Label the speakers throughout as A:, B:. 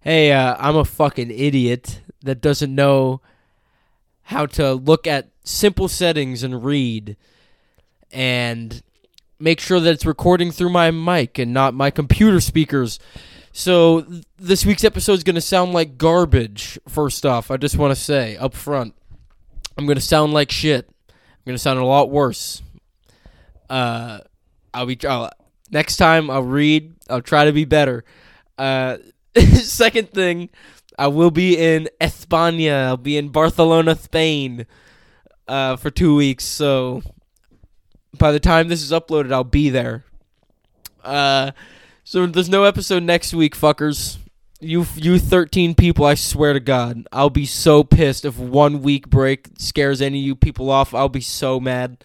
A: hey, uh, I'm a fucking idiot that doesn't know how to look at simple settings and read and make sure that it's recording through my mic and not my computer speakers. So th- this week's episode is going to sound like garbage. First off, I just want to say up front, I'm going to sound like shit. I'm going to sound a lot worse. Uh, I'll be I'll, next time I'll read. I'll try to be better. Uh, second thing, I will be in España. I'll be in Barcelona, Spain, uh, for two weeks. So by the time this is uploaded, I'll be there. Uh, so there's no episode next week, fuckers. You you 13 people, I swear to God, I'll be so pissed if one week break scares any of you people off. I'll be so mad.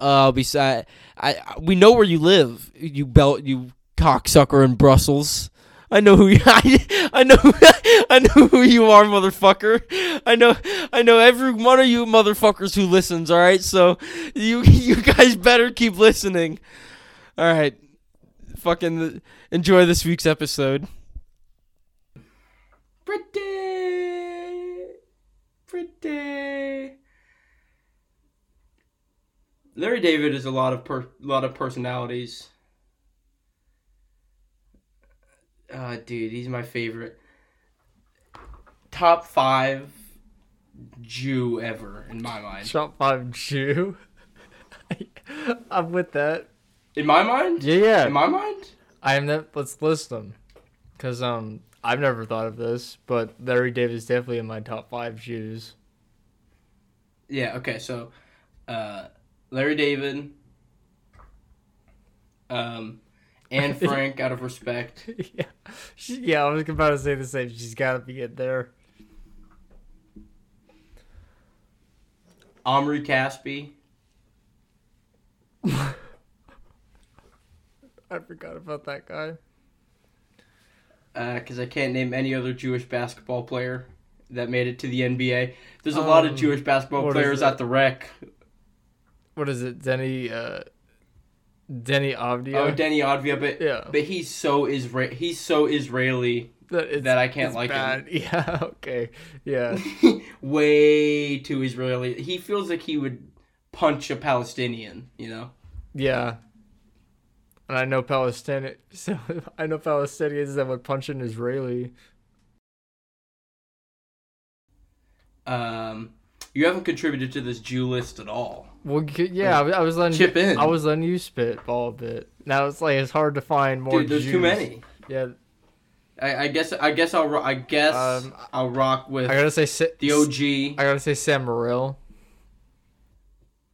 A: Uh, I'll be sad. I, I we know where you live, you belt, you cocksucker in Brussels. I know who you, I, I know I know who you are, motherfucker. I know I know every one of you motherfuckers who listens. All right, so you you guys better keep listening. All right, fucking enjoy this week's episode. Pretty, pretty. Larry David is a lot of per, lot of personalities. Uh, dude, he's my favorite. Top five Jew ever in my mind.
B: Top five Jew. I'm with that.
A: In my mind?
B: Yeah, yeah.
A: In my mind?
B: I am that. Let's list them, cause um I've never thought of this, but Larry David is definitely in my top five Jews.
A: Yeah. Okay. So, uh, Larry David, um, Anne Frank, out of respect.
B: yeah, She- yeah. I was about to say the same. She's got to be in there.
A: Omri Caspi.
B: I forgot about that guy.
A: because uh, I can't name any other Jewish basketball player that made it to the NBA. There's a lot of
B: Um,
A: Jewish basketball players at the rec.
B: What is it? Deni. Uh, Deni Avdija.
A: Oh, Deni Avdija, but
B: yeah.
A: but he's so Isra- he's so Israeli,
B: That,
A: that I can't like him.
B: Yeah. Okay. Yeah.
A: way too Israeli. He feels like he would punch a Palestinian. You know.
B: Yeah. And I know Palestinian. So I know Palestinians that would punch an Israeli.
A: Um, you haven't contributed to this Jew list at all.
B: Well, yeah, I was- I was letting
A: Chip in.
B: I was letting you spitball a bit. Now it's like it's hard to find more.
A: Dude, there's
B: Jews.
A: too many.
B: Yeah,
A: I, I guess I guess I'll ro- I guess
B: Um,
A: I'll rock with
B: I gotta say Sa-
A: the OG.
B: I gotta say Sam Morril.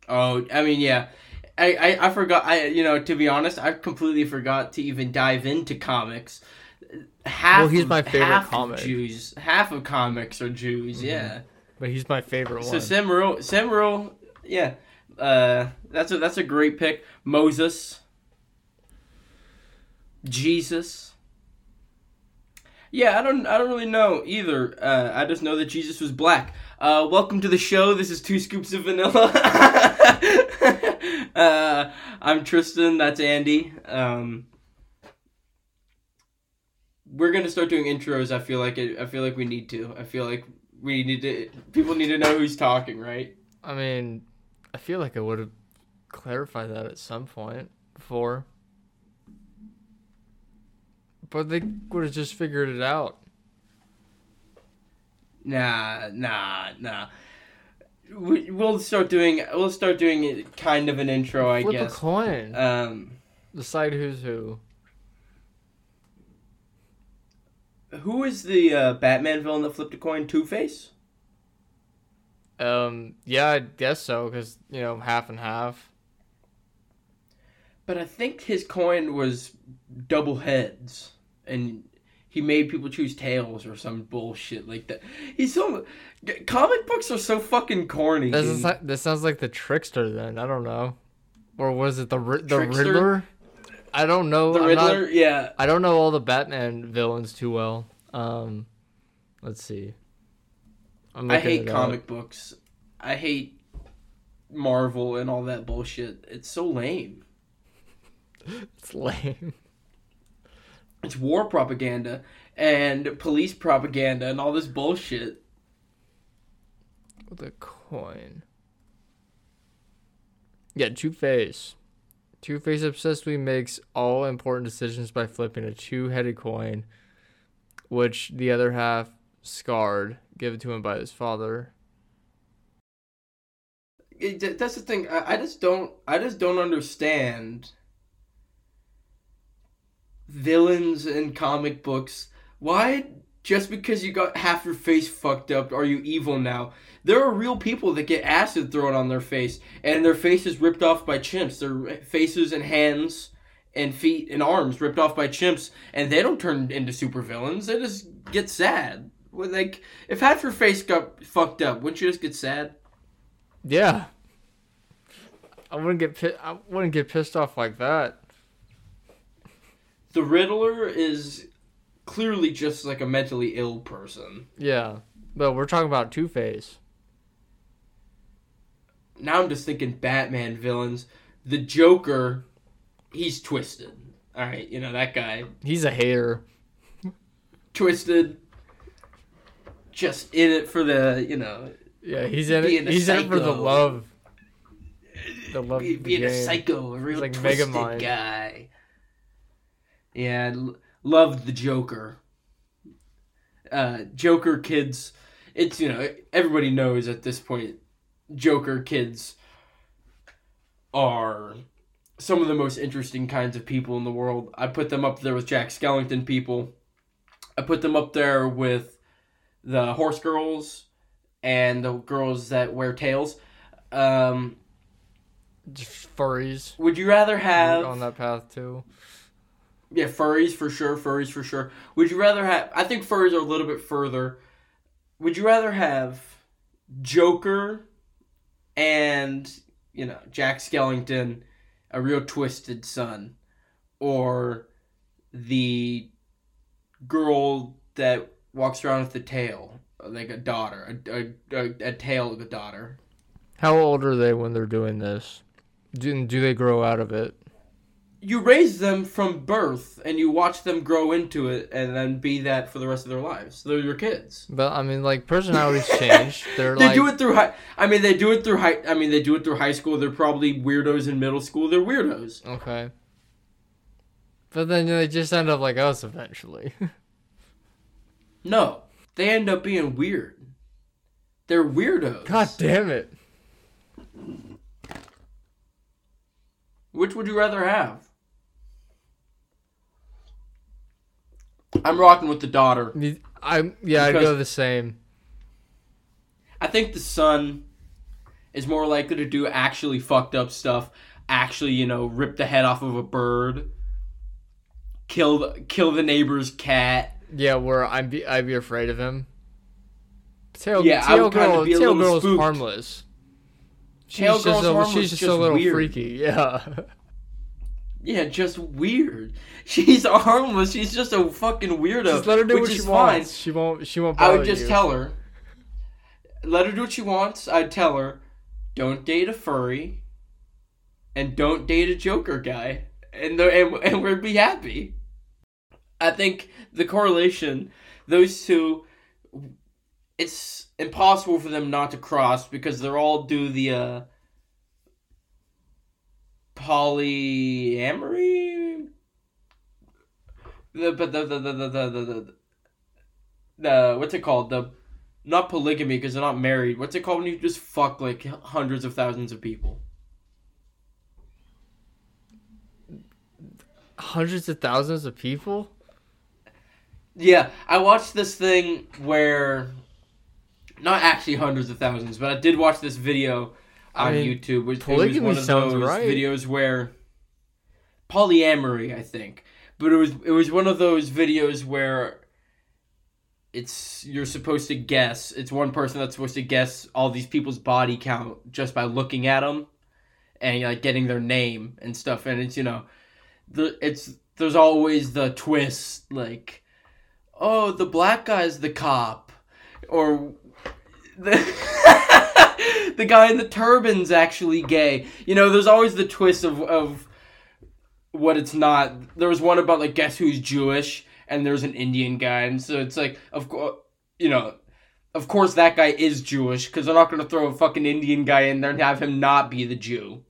A: Oh, I mean, yeah. I, I, I forgot. I you know to be honest, I completely forgot to even dive into comics. Half.
B: Well, he's my favorite
A: half
B: comic.
A: Jews. Half of comics are Jews.
B: Mm-hmm.
A: Yeah.
B: But he's my favorite one.
A: So
B: one.
A: Samuel, Samuel, yeah. Uh, that's a that's a great pick. Moses. Jesus. Yeah, I don't I don't really know either. Uh, I just know that Jesus was black. Uh, welcome to the show. This is two scoops of vanilla. uh, I'm Tristan. That's Andy. Um, we're gonna start doing intros. I feel like it. I feel like we need to. I feel like we need to. People need to know who's talking, right?
B: I mean, I feel like I would have clarified that at some point before. But they would have just figured it out.
A: Nah, nah, nah. We, we'll start doing. We'll start doing it kind of an intro, I
B: Flip a
A: guess.
B: coin.
A: Um,
B: Decide who's who.
A: Who is the uh, Batman villain that flipped a coin? Two Face.
B: Um, yeah, I guess so, because, you know, half and half.
A: But I think his coin was double heads, and he made people choose tails or some bullshit like that. He's so. Comic books are so fucking corny.
B: This, is, this sounds like the trickster then. I don't know. Or was it the the
A: Trickster?
B: Riddler? I don't know.
A: the
B: I'm not-
A: yeah.
B: I don't know all the Batman villains too well. Um, let's see.
A: I hate
B: it up.
A: comic books. I hate Marvel and all that bullshit. It's so lame.
B: It's lame.
A: It's war propaganda and police propaganda and all this bullshit.
B: The coin. Yeah, Two Face. Two Face obsessively makes all important decisions by flipping a two headed coin, which the other half, scarred, given to him by his father.
A: It, that's the thing. I, I just don't. I just don't understand villains in comic books. Why just because you got half your face fucked up are you evil now? There are real people that get acid thrown on their face and their faces ripped off by chimps. Their faces and hands and feet and arms ripped off by chimps and they don't turn into supervillains. They just get sad. Like if half your face got fucked up, wouldn't you just get sad?
B: Yeah. I wouldn't get pi- I wouldn't get pissed off like that.
A: The Riddler is clearly just like a mentally ill person.
B: Yeah. But we're talking about Two Face.
A: Now I'm just thinking Batman villains. The Joker, he's twisted. All right, you know that guy.
B: He's a hater.
A: Twisted. Just in it for the, you know,
B: Yeah, he's in it. He's in it for the love. The love
A: be-
B: of the
A: being a psycho, a real
B: like
A: twisted guy. Yeah, loved the Joker. Uh, Joker kids, it's you know everybody knows at this point, Joker kids are some of the most interesting kinds of people in the world. I put them up there with Jack Skellington people. I put them up there with the horse girls and the girls that wear tails. Um,
B: Just furries.
A: would you rather have
B: on that path too.
A: Yeah, furries for sure. Furries for sure. Would you rather have? I think furries are a little bit further. Would you rather have Joker and you know Jack Skellington, a real twisted son, or the girl that walks around with a tail, like a daughter, a, a, a, a tail of a daughter?
B: How old are they when they're doing this? Do, do they grow out of it?
A: You raise them from birth, and you watch them grow into it, and then be that for the rest of their lives. They're your kids.
B: But I mean, like personalities change. They're
A: They
B: like
A: do it through high. I mean, they do it through high. I mean, they do it through high school. They're probably weirdos in middle school. They're weirdos.
B: okay. But then they just end up like us eventually.
A: No, they end up being weird. They're weirdos.
B: God damn it!
A: Which would you rather have? I'm rocking with the daughter.
B: I'm yeah, I'd go the same.
A: I think the son is more likely to do actually fucked up stuff. Actually, you know, rip the head off of a bird, kill the, kill the neighbor's cat.
B: Yeah, where I'd be I'd be afraid of him. Tail,
A: Yeah, I
B: tail girl, tail girl's
A: spooked.
B: harmless. She's
A: Tail
B: just
A: girl's
B: a,
A: harmless,
B: She's just,
A: just
B: a little
A: weird.
B: freaky. Yeah.
A: Yeah, just weird. She's harmless. She's just a fucking weirdo.
B: just let her do
A: which
B: what she
A: fine.
B: wants. She won't. She won't.
A: I would just
B: you.
A: tell her. Let her do what she wants. I'd tell her, don't date a furry, and don't date a Joker guy, and the, and and we'd be happy. I think the correlation, those two, it's impossible for them not to cross because they're all do the uh, polyamory. The but the the the the the the, the, what's it called the not polygamy because they're not married. What's it called when you just fuck like hundreds of thousands of people?
B: Hundreds of thousands of people.
A: Yeah, I watched this thing where not actually hundreds of thousands, but I did watch this video
B: I
A: on
B: mean,
A: YouTube. Which it was one of those
B: right.
A: videos where polyamory, I think, but it was it was one of those videos where it's you're supposed to guess. It's one person that's supposed to guess all these people's body count just by looking at them and like getting their name and stuff. And it's you know, the it's there's always the twist like, oh the black guy's the cop, or the the guy in the turban's actually gay. You know, there's always the twist of of what it's not. There was one about like guess who's Jewish, and there's an Indian guy, and so it's like of course you know. Of course, that guy is Jewish because they're not going to throw a fucking Indian guy in there and have him not be the Jew.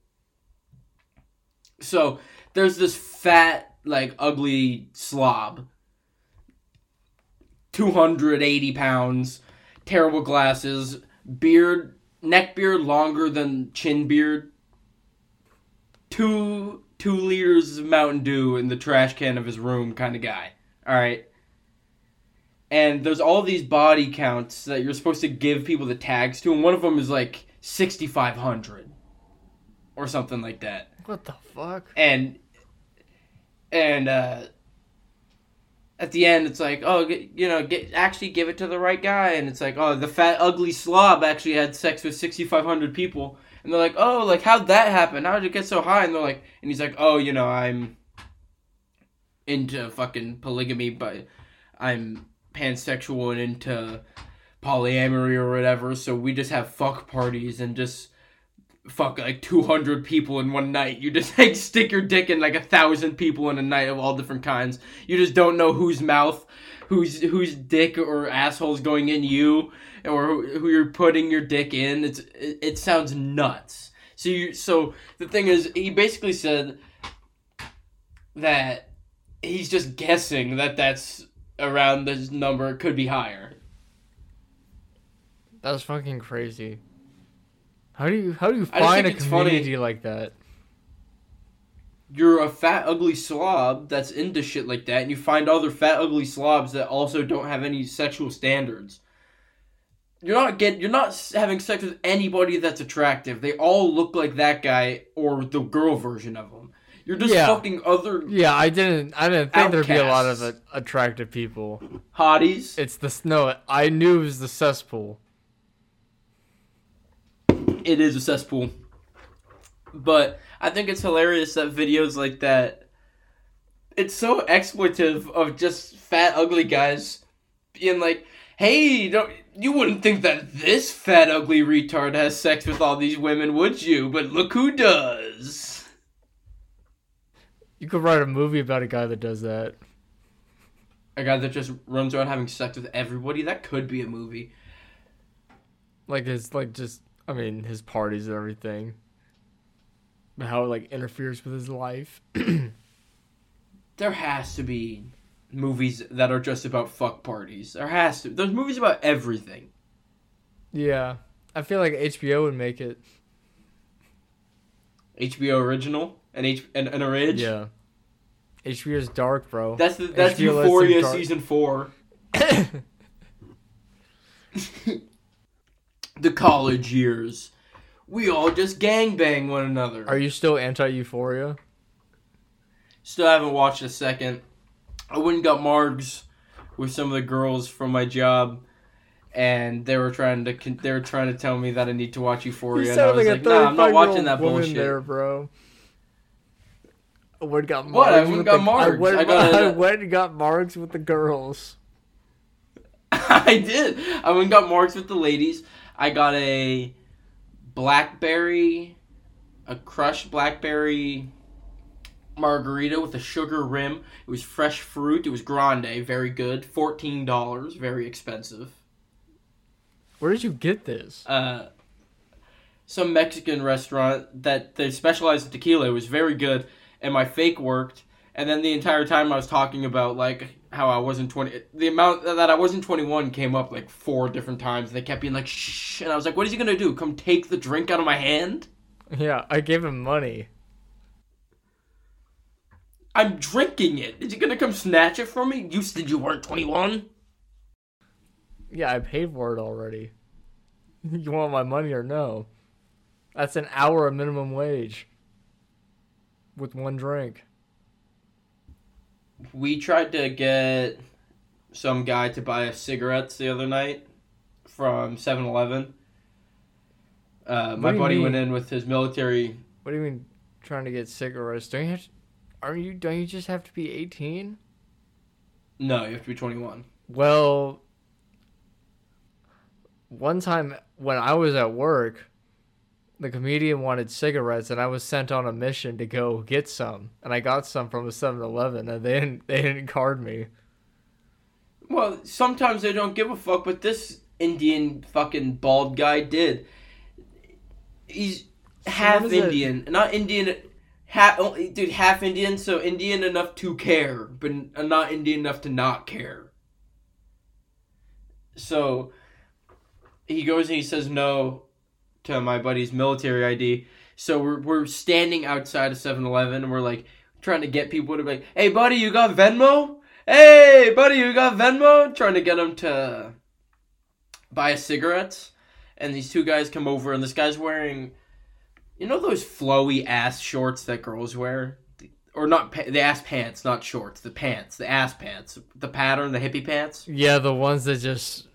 A: So there's this fat, like ugly slob, two hundred eighty pounds, terrible glasses, beard, neck beard longer than chin beard, two two liters of Mountain Dew in the trash can of his room kind of guy. All right. And there's all these body counts that you're supposed to give people the tags to, and one of them is like 6,500 or something like that.
B: What the fuck?
A: And and uh, at the end, it's like, oh, get, you know, get actually give it to the right guy, and it's like, oh, the fat ugly slob actually had sex with 6,500 people, and they're like, oh, like how'd that happen? How did it get so high? And they're like, and he's like, oh, you know, I'm into fucking polygamy, but I'm pansexual and into polyamory or whatever. So we just have fuck parties and just fuck like 200 people in one night. You just like stick your dick in like a thousand people in a night of all different kinds. You just don't know whose mouth, whose whose dick or asshole's going in you, or who, who you're putting your dick in. It's it, it sounds nuts. So you so the thing is, he basically said that he's just guessing that that's around this number. Could be higher.
B: That's fucking crazy. How do you how do you find a community like that?
A: you're a fat ugly slob that's into shit like that and you find other fat ugly slobs that also don't have any sexual standards you're not get you're not having sex with anybody that's attractive they all look like that guy or the girl version of him you're just
B: Yeah.
A: fucking other
B: Yeah, I didn't I didn't think there'd be a lot of attractive people.
A: hotties
B: It's the snow. I knew it was the cesspool.
A: It is a cesspool. But I think it's hilarious that videos like that. It's so exploitive of just fat, ugly guys being like, "Hey, don't you wouldn't think that this fat, ugly retard has sex with all these women, would you? But look who does."
B: You could write a movie about a guy that does that.
A: A guy that just runs around having sex with everybody. That could be a movie.
B: Like it's like just I mean his parties and everything. How it like interferes with his life.
A: There has to be movies that are just about fuck parties. There has to. There's movies about everything.
B: Yeah, I feel like HBO would make it.
A: HBO original and H and, and a ridge.
B: Yeah, HBO's dark, bro.
A: That's the, that's
B: HBO
A: Euphoria season four. the college years. We all just gangbang one another.
B: Are you still anti Euphoria?
A: Still haven't watched a second. I went and got Margs with some of the girls from my job, and they were trying to con- they were trying to tell me that I need to watch Euphoria, and I was like, Nah, I'm not watching that bullshit.
B: there, bro. I went got Margs.
A: What? I went got
B: the,
A: Margs.
B: I went,
A: I got
B: I went and got Margs with the girls.
A: I did. I went and got marks with the ladies. I got a blackberry, a crushed blackberry margarita with a sugar rim. It was fresh fruit. It was grande, very good. Fourteen dollars, very expensive.
B: Where did you get this?
A: Uh, some Mexican restaurant that they specialized in tequila. It was very good, and my fake worked. And then the entire time I was talking about like how I wasn't twenty, the amount that I wasn't twenty one came up like four different times. They kept being like shh, and I was like, "What is he gonna do? Come take the drink out of my hand?"
B: Yeah, I gave him money.
A: I'm drinking it. Is he gonna come snatch it from me? You said you weren't twenty one.
B: Yeah, I paid for it already. You want my money or no? That's an hour of minimum wage. With one drink.
A: We tried to get some guy to buy us cigarettes the other night from 7-Eleven. Uh, my buddy
B: mean?
A: went in with his military.
B: What do you mean trying to get cigarettes? Don't you have to, are you don't you just have to be 18?
A: No, you have to be 21.
B: Well, one time when I was at work, the comedian wanted cigarettes, and I was sent on a mission to go get some, and I got some from a 7-Eleven, and they didn't they didn't card me.
A: Well, sometimes they don't give a fuck, but this Indian fucking bald guy did. He's half
B: what is it?
A: Indian, not Indian. Half, oh, dude, half Indian, so Indian enough to care, but not Indian enough to not care. So he goes and he says no to my buddy's military ID. So we're, we're standing outside of 7 Eleven and we're like trying to get people to be like, hey, buddy, you got Venmo? Hey, buddy, you got Venmo? Trying to get them to buy cigarettes. And these two guys come over and this guy's wearing, you know, those flowy ass shorts that girls wear? Or not, the ass pants, not shorts, the pants, the ass pants, the pattern, the hippie pants.
B: Yeah, the ones that just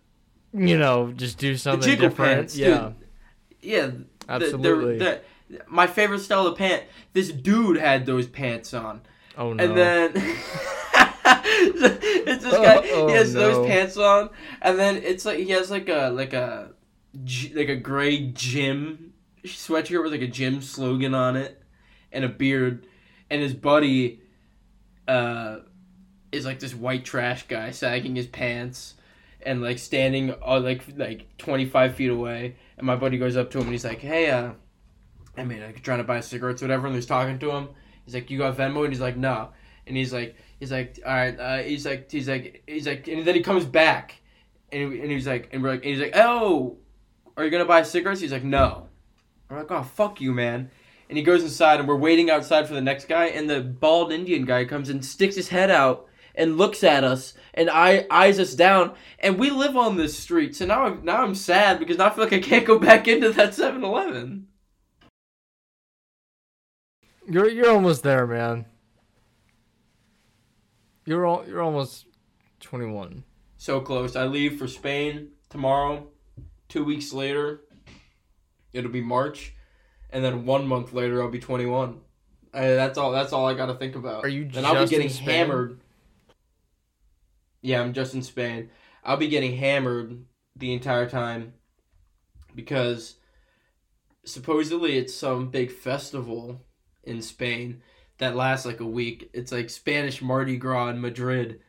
B: you know just do something different.
A: pants, dude.
B: Yeah, absolutely.
A: The, the, my favorite style of pant. This dude had those pants on,
B: oh no.
A: and then it's this guy.
B: Oh,
A: he has
B: no.
A: those pants on, and then it's like he has like a like a like a gray gym sweatshirt with like a gym slogan on it, and a beard, and his buddy, uh, is like this white trash guy sagging his pants. And like standing, uh, like like twenty five feet away, and my buddy goes up to him and he's like, "Hey, uh, I mean, like trying to buy cigarettes, or whatever." And he's talking to him. He's like, "You got Venmo?" And he's like, "No." And he's like, "He's like, all right." Uh, he's like, he's like, he's like, and then he comes back, and, and he's like, and we're like, and he's like, "Oh, are you gonna buy cigarettes?" He's like, "No." We're like, "Oh, fuck you, man." And he goes inside, and we're waiting outside for the next guy, and the bald Indian guy comes and sticks his head out and looks at us and eye, eyes us down, and we live on this street. So now I'm now I'm sad because now I feel like I can't go back into that 7-Eleven.
B: You're you're almost there, man. You're all you're almost twenty one.
A: So close. I leave for Spain tomorrow. Two weeks later, it'll be March, and then one month later, I'll be 21. Uh, that's all. That's all I got to think about.
B: Are you
A: And I'll be getting hammered. Yeah, I'm just in Spain. I'll be getting hammered the entire time because supposedly it's some big festival in Spain that lasts like a week. It's like Spanish Mardi Gras in Madrid,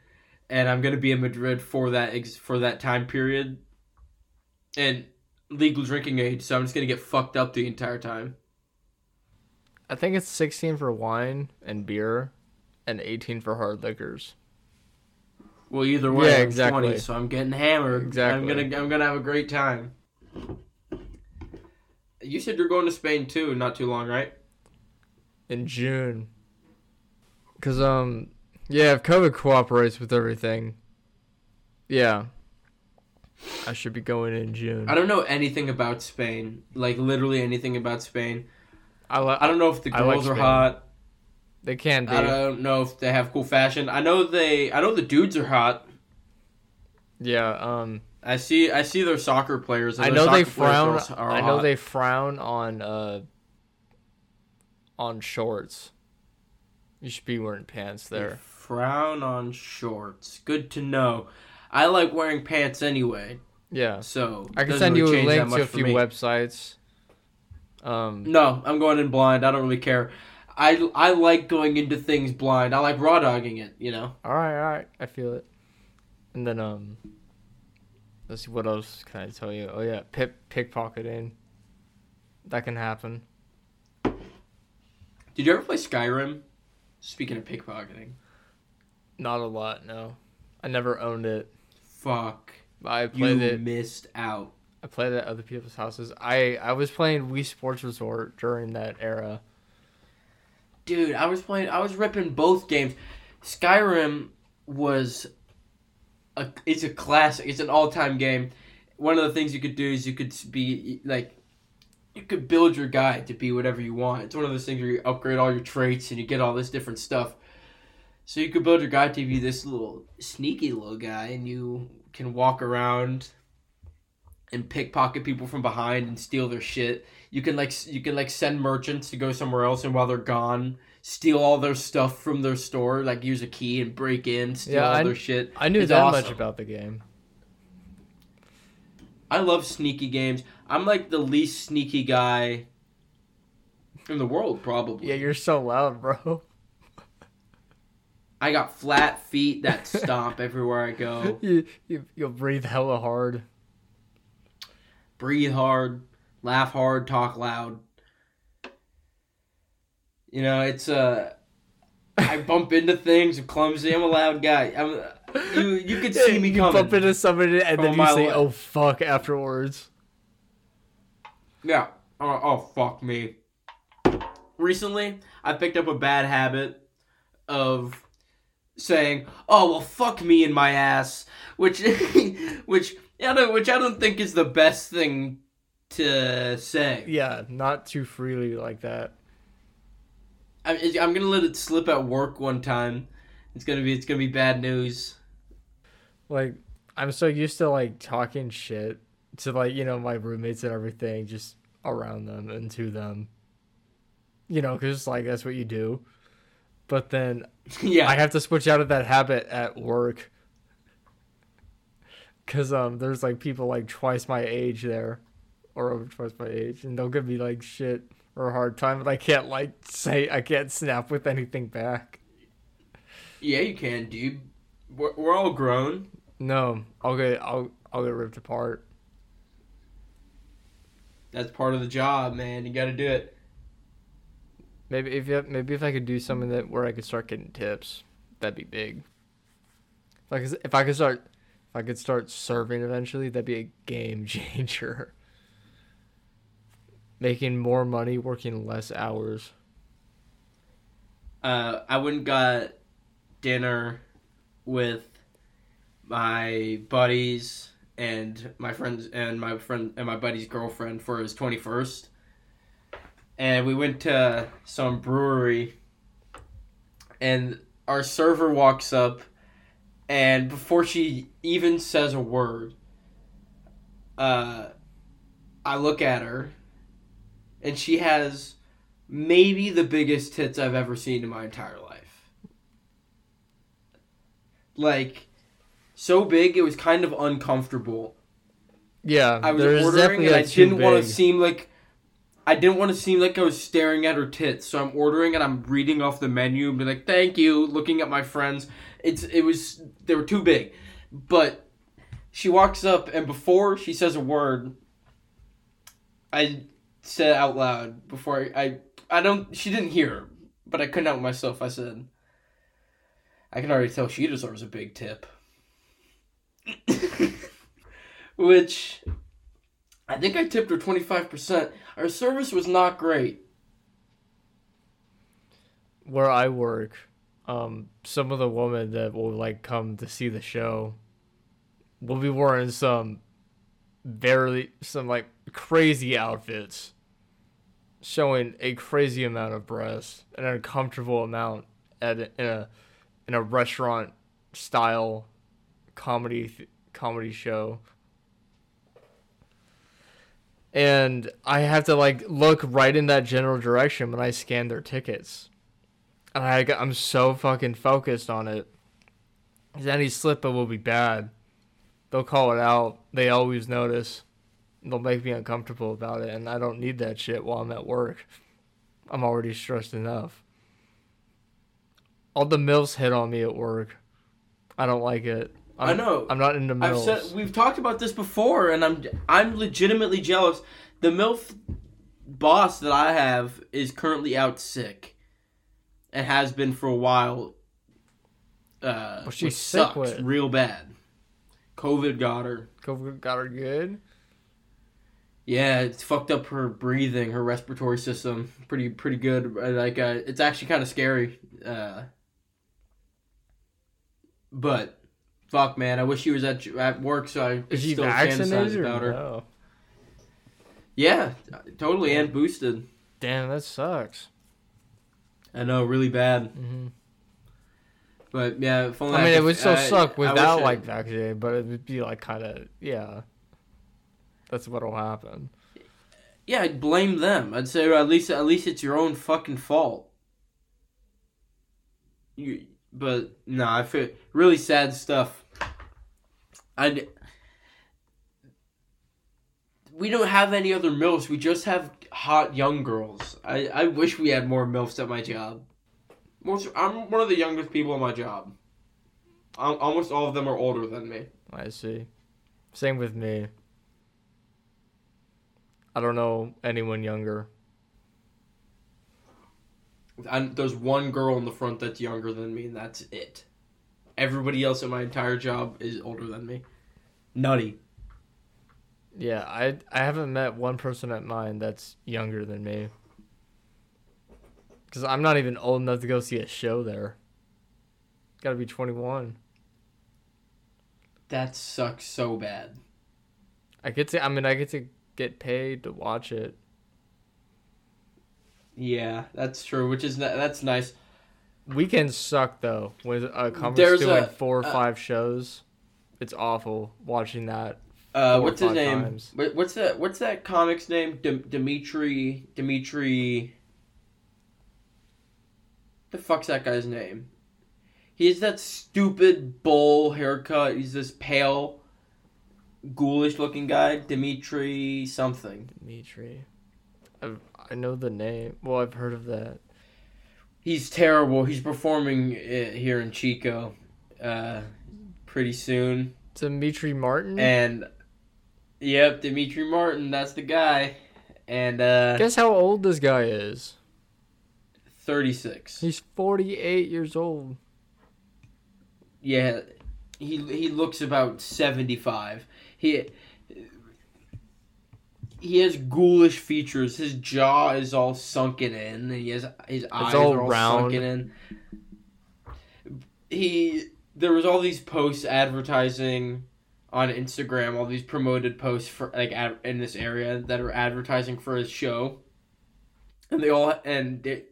A: and I'm gonna be in Madrid for that ex- for that time period, and legal drinking age. So I'm just gonna get fucked up the entire time.
B: I think it's sixteen for wine and beer, and eighteen for hard liquors.
A: Well, either way,
B: Yeah,
A: I'm
B: exactly.
A: 20, so I'm getting hammered.
B: Exactly.
A: I'm gonna I'm gonna have a great time. You said you're going to Spain too, not too long, right?
B: in June. Cause um, yeah, if COVID cooperates with everything, yeah, I should be going in June.
A: I don't know anything about Spain, like literally anything about Spain.
B: I, li-
A: I don't know if the
B: I like
A: girls are hot.
B: They can be.
A: I don't know if they have cool fashion. I know they. I know the dudes are hot.
B: Yeah. Um.
A: I see. I see their soccer players. and
B: I know they frown. I know
A: hot.
B: they frown on uh. On shorts. You should be wearing pants
A: They
B: there.
A: frown on shorts. Good to know. I like wearing pants anyway,
B: Yeah.
A: so
B: I can send you
A: really
B: a link to a few websites. Um.
A: No, I'm going in blind. I don't really care. I, I like going into things blind. I like raw dogging it. You know.
B: All right, all right, I feel it. And then um, let's see what else can I tell you. Oh yeah, pip pickpocketing. That can happen.
A: Did you ever play Skyrim? Speaking of pickpocketing,
B: Not a lot, no. I never owned it.
A: fuck,
B: But I
A: you
B: played it.
A: missed out.
B: I played it at other people's houses. I I was playing Wii Sports Resort during that era.
A: Dude, I was playing. I was ripping both games. Skyrim was a. It's a classic. It's an all-time game. One of the things you could do is you could be like, you could build your guy to be whatever you want. It's one of those things where you upgrade all your traits and you get all this different stuff. So you could build your guy to be this little sneaky little guy, and you can walk around and pickpocket people from behind and steal their shit. You can like you can like send merchants to go somewhere else, and while they're gone, steal all their stuff from their store. Like use a key and break in, steal
B: Yeah,
A: all
B: I-
A: their shit.
B: I knew
A: It's
B: that
A: awesome.
B: much about the game.
A: I love sneaky games. I'm like the least sneaky guy in the world, probably.
B: Yeah, you're so loud, bro.
A: I got flat feet that stomp everywhere I go.
B: You, you you'll breathe hella hard.
A: Breathe hard, laugh hard, talk loud. You know, it's uh I bump into things. I'm clumsy. I'm a loud guy. I'm. You you could see me
B: you
A: coming.
B: bump into somebody and then you say,
A: away.
B: "Oh fuck!" afterwards.
A: Yeah. Oh, oh, fuck me. Recently, I picked up a bad habit of saying, "Oh well, fuck me in my ass," which, which, I don't, which I don't think is the best thing to say.
B: Yeah, not too freely like that.
A: I, I'm gonna let it slip at work one time. It's gonna be, it's gonna be bad news.
B: Like I'm so used to like talking shit to like you know my roommates and everything, just around them and to them. You know, because like that's what you do. But then
A: yeah.
B: I have to switch out of that habit at work. Cause um, there's like people like twice my age there, or over twice my age, and they'll give me like shit or a hard time, but I can't like say I can't snap with anything back.
A: yeah, you can, dude. We're, we're all grown.
B: No, I'll get I'll I'll get ripped apart.
A: That's part of the job, man. You gotta do it.
B: Maybe if you, maybe if I could do something that where I could start getting tips, that'd be big. Like if I could start, if I could start serving eventually, that'd be a game changer. Making more money, working less hours.
A: uh, I went got dinner with my buddies and my friends and my friend and my buddy's girlfriend for his 21st. And we went to some brewery and our server walks up and before she even says a word uh I look at her and she has maybe the biggest tits I've ever seen in my entire life. Like, so big it was kind of uncomfortable.
B: Yeah,
A: I was ordering and I didn't want to seem like I didn't want to seem like I was staring at her tits. So I'm ordering and I'm reading off the menu and be like, "Thank you," looking at my friends. It's it was they were too big. But she walks up and before she says a word, I said out loud before I, I I don't she didn't hear, but I couldn't help myself. I said, I can already tell she deserves a big tip. Which I think I tipped her 25%. Our service was not great.
B: where I work, um, some of the women that will like come to see the show will be wearing some very some like crazy outfits, showing a crazy amount of breasts an uncomfortable amount at in a in a restaurant style comedy comedy show. And I have to like look right in that general direction when I scan their tickets. And I I'm so fucking focused on it. Any slip up will be bad. They'll call it out. They always notice. They'll make me uncomfortable about it, and I don't need that shit while I'm at work. I'm already stressed enough. All the milfs hit on me at work. I don't like it. I'm,
A: I know.
B: I'm not into
A: I've
B: milfs.
A: said we've talked about this before and I'm I'm legitimately jealous. The MILF boss that I have is currently out sick and has been for a while. Uh,
B: What's she
A: sucks real bad. COVID got her.
B: COVID got her good.
A: Yeah, it's fucked up her breathing, her respiratory system. Pretty pretty good. Uh, Like uh, it's actually kind of scary. Uh, but fuck, man, I wish she was at at work so I could
B: Is she
A: still fantasize about her.
B: no?
A: Yeah, totally, and boosted.
B: Damn, that sucks.
A: I know, really bad.
B: hmm
A: But yeah, only
B: I mean, it would still
A: I-
B: suck without like vaccinated, but it would be like kind of yeah. That's what'll happen.
A: Yeah, I'd blame them. I'd say at least at least it's your own fucking fault. You, but no, I feel really sad stuff. I we don't have any other milfs. We just have hot young girls. I, I wish we had more milfs at my job. Most I'm one of the youngest people at my job. Al- Almost all of them are older than me.
B: I see. Same with me. I don't know anyone younger.
A: And there's one girl in the front that's younger than me, and that's it. Everybody else at my entire job is older than me. Nutty.
B: Yeah, I I haven't met one person at mine that's younger than me. Cause I'm not even old enough to go see a show there. Got to be 21.
A: That sucks so bad.
B: I get to. I mean, I get to get paid to watch it.
A: Yeah, that's true. Which is that's nice.
B: Weekends suck though. When a company's doing
A: a-
B: four or
A: uh,
B: five shows, it's awful watching that.
A: Uh, what's his name?
B: times.
A: What's that? What's that comic's name? D- Demetri. Demetri. The fuck's that guy's name? He has that stupid bowl haircut. He's this pale, ghoulish-looking guy. Demetri something.
B: Demetri. I I know the name. Well, I've heard of that.
A: He's terrible. He's performing uh, here in Chico, uh, pretty soon.
B: Demetri Martin.
A: And yep, Demetri Martin. That's the guy. And uh,
B: Guess how old this guy is?
A: thirty-six.
B: He's 48 years old.
A: Yeah, he he looks about seventy five. He he has ghoulish features. His jaw is all sunken in. And he has his eyes
B: all
A: are all
B: round.
A: sunken in. He there was all these posts advertising on Instagram, all these promoted posts for like ad, in this area that are advertising for his show, and they all and they,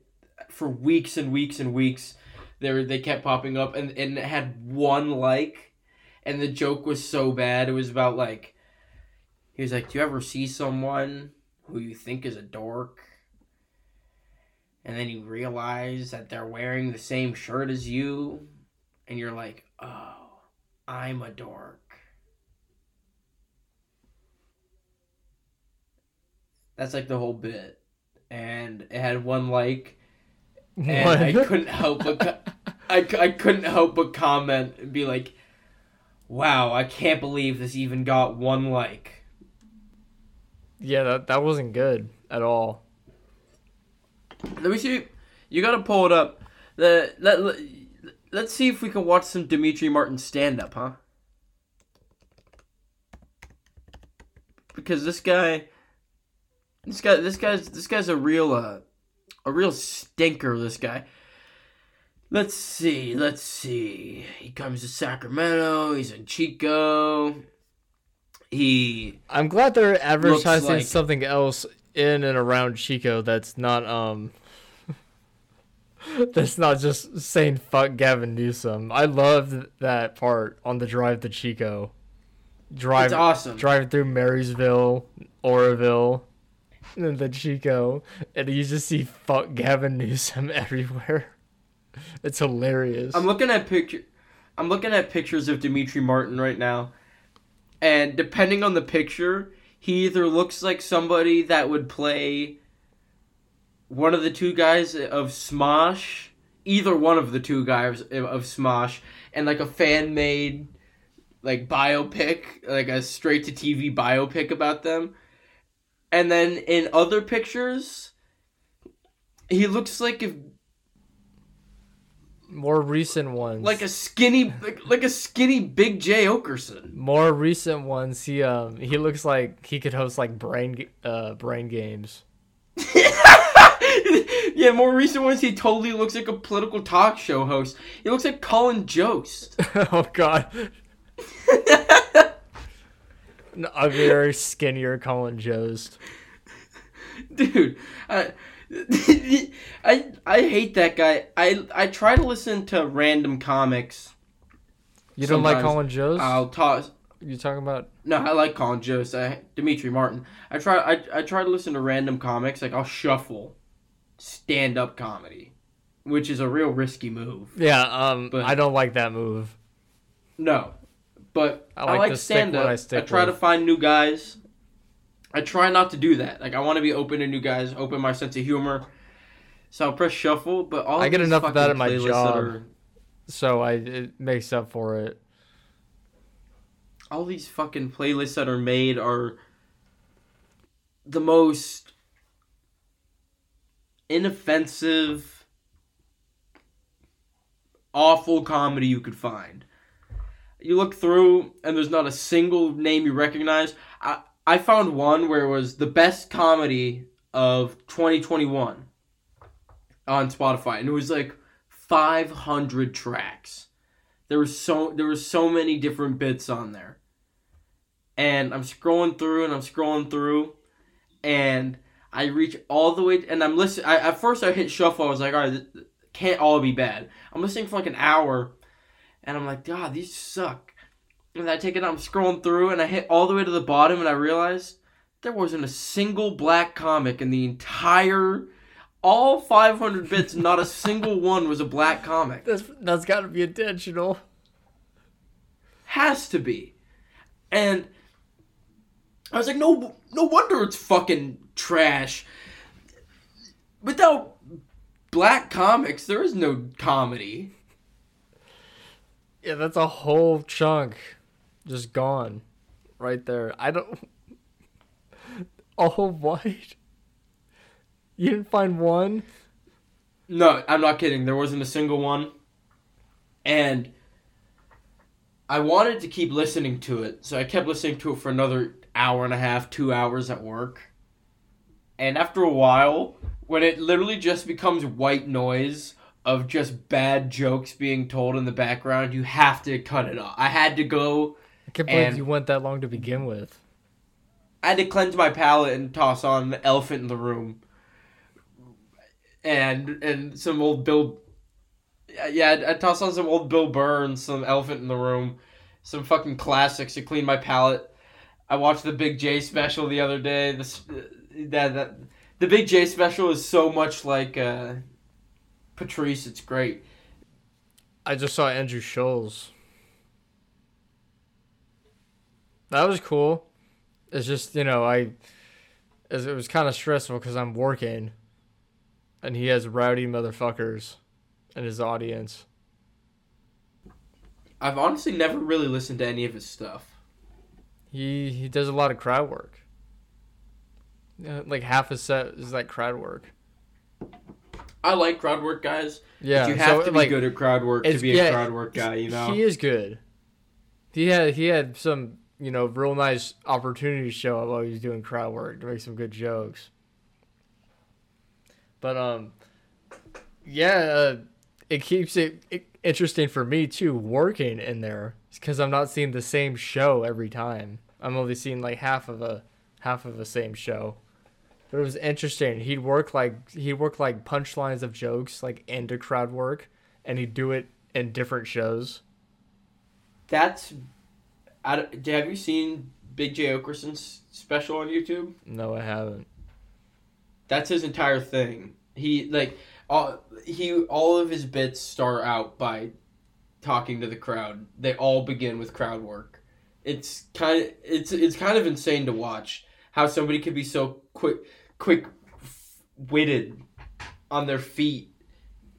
A: for weeks and weeks and weeks they were, they kept popping up and, and it had one like and the joke was so bad it was about like he was like do you ever see someone who you think is a dork? And then you realize that they're wearing the same shirt as you and you're like oh i'm a dork. That's like the whole bit. And it had one like and I couldn't help but I, I couldn't help but comment and be like, "Wow, I can't believe this even got one like."
B: yeah, that that wasn't good at all.
A: Let me see. You gotta pull it up. The let, let let's see if we can watch some Demetri Martin stand up, huh? Because this guy, this guy, this guy's this guy's a real uh, a real stinker. This guy. Let's see. Let's see. He comes to Sacramento. He's in Chico. He
B: I'm glad they're advertising
A: like-
B: something else in and around Chico that's not um that's not just saying fuck Gavin Newsom. I loved that part on the drive to Chico. Drive
A: it's awesome.
B: driving through Marysville, Oroville, and then Chico, and you just see fuck Gavin Newsom everywhere. It's hilarious.
A: I'm looking at picture. I'm looking at pictures of Demetri Martin right now, and depending on the picture, he either looks like somebody that would play one of the two guys of Smosh, either one of the two guys of Smosh, and like a fan made like biopic, like a straight to TV biopic about them. And then in other pictures, he looks like if
B: More recent ones.
A: like a skinny like, like a skinny big Jay Oakerson.
B: more recent ones he um he looks like he could host like brain uh brain games
A: yeah, more recent ones he totally looks like a political talk show host. He looks like Colin Jost.
B: oh god a very skinnier colin jost
A: Dude, I, I I hate that guy. I I try to listen to random comics.
B: you don't like
A: Sometimes
B: colin jost
A: I'll toss
B: you talking about
A: No, I like Colin Jost. I, Demetri Martin. I try. I, I try to listen to random comics. Like I'll shuffle stand up comedy, which is a real risky move.
B: yeah um
A: But-
B: i don't like that move
A: No, but
B: I
A: I
B: like
A: like,
B: to
A: stand up.
B: I
A: I, try
B: with.
A: to find new guys. I try not to do that. Like I want to be open to new guys, open my sense of humor. So I'll press shuffle, but all
B: I get enough of that at my job.
A: are-
B: So I it makes up for it.
A: all these fucking playlists that are made are the most inoffensive, awful comedy you could find. You look through and there's not a single name you recognize. I I found one where it was the best comedy of 2021 on Spotify and it was like 500 tracks. There was so there was so many different bits on there. And I'm scrolling through and I'm scrolling through and I reach all the way and I'm listening I, at first I hit shuffle I was like all right can't all be bad. I'm listening for like an hour and I'm like god these suck. And I take it I'm scrolling through and I hit all the way to the bottom and I realized there wasn't a single black comic in the entire all 500 bits not a single one was a black comic.
B: That's that's got to be intentional.
A: Has to be. And I was like, no, no wonder it's fucking trash. Without black comics, there is no comedy.
B: Yeah, that's a whole chunk just gone right there. I don't. Oh, white? You didn't find one?
A: No, I'm not kidding. There wasn't a single one. And I wanted to keep listening to it, so I kept listening to it for another hour and a half, two hours at work. And after a while, when it literally just becomes white noise of just bad jokes being told in the background, you have to cut it off. I had to go,
B: can't believe
A: And-
B: you went that long to begin with.
A: I had to cleanse my palate and toss on Elephant in the Room. And and some old Bill yeah, I tossed on some old Bill Burr's, some Elephant in the Room, some fucking classics to clean my palate. I watched the Big Jay special the other day. This that that the Big Jay special is so much like uh, Patrice. It's great.
B: I just saw Andrew Schulz. That was cool. It's just you know I, as it was kind of stressful because I'm working, and he has rowdy motherfuckers, in his audience.
A: I've honestly never really listened to any of his stuff.
B: He he does a lot of crowd work. Yeah, like half his set is like crowd work.
A: I like crowd work guys.
B: Yeah,
A: you have
B: so,
A: to be
B: like,
A: good at crowd work to be a
B: yeah,
A: crowd work guy. You know.
B: He is good. He had he had some you know real nice opportunities show up while he was doing crowd work to make some good jokes. But um, yeah, uh, it keeps it, it interesting for me too working in there because I'm not seeing the same show every time. I'm only seeing like half of a half of the same show. But it was interesting. He'd work like he'd work like punchlines of jokes like into crowd work, and he'd do it in different shows.
A: That's. I, have you seen Big Jay Oakerson's special on YouTube?
B: No, I haven't.
A: That's his entire thing. He like all he all of his bits start out by talking to the crowd. They all begin with crowd work. It's kind of it's it's kind of insane to watch how somebody could be so quick quick witted on their feet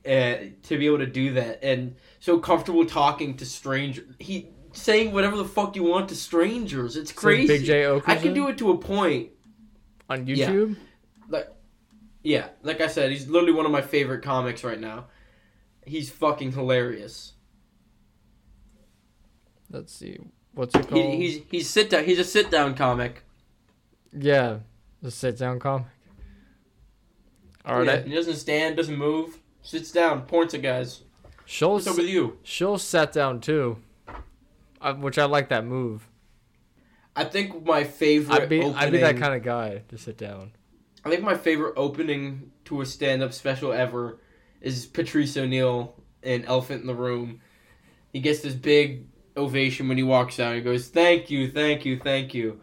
A: uh, to be able to do that and so comfortable talking to strangers. He saying whatever the fuck you want to strangers. It's crazy.
B: Big Jay Oakerson
A: I can do it to a point.
B: on YouTube? Yeah.
A: Like, yeah, like I said, he's literally one of my favorite comics right now. He's fucking hilarious.
B: Let's see, what's it called?
A: He, he's he's sit down. He's a sit down comic.
B: yeah, the sit down comic. All right,
A: Yeah, he doesn't stand, doesn't move, sits down, points at guys. What's up with you?
B: Schulz sat down too, which I like that move.
A: I think my favorite
B: I'd be
A: opening.
B: I'd be that kind of guy to sit down.
A: I think my favorite opening to a stand up special ever is Patrice O'Neal in Elephant in the Room. He gets this big ovation when he walks out. He goes, Thank you, thank you, thank you.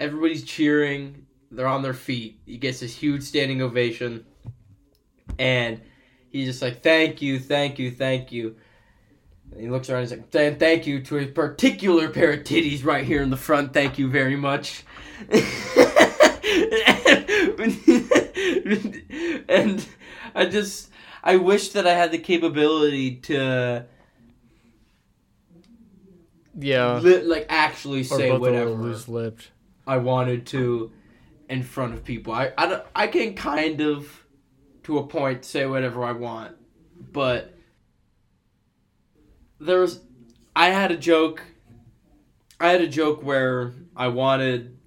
A: Everybody's cheering. They're on their feet. He gets this huge standing ovation. And he's just like, Thank you, thank you, thank you. And he looks around and he's like, "Th- Thank you to a particular pair of titties right here in the front. Thank you very much. and I just I wish that I had the capability to
B: Yeah.
A: li- like actually say whatever. I wanted to in front of people. I, I, I can kind of, to a point, say whatever I want. But there was, I had a joke. I had a joke where I wanted,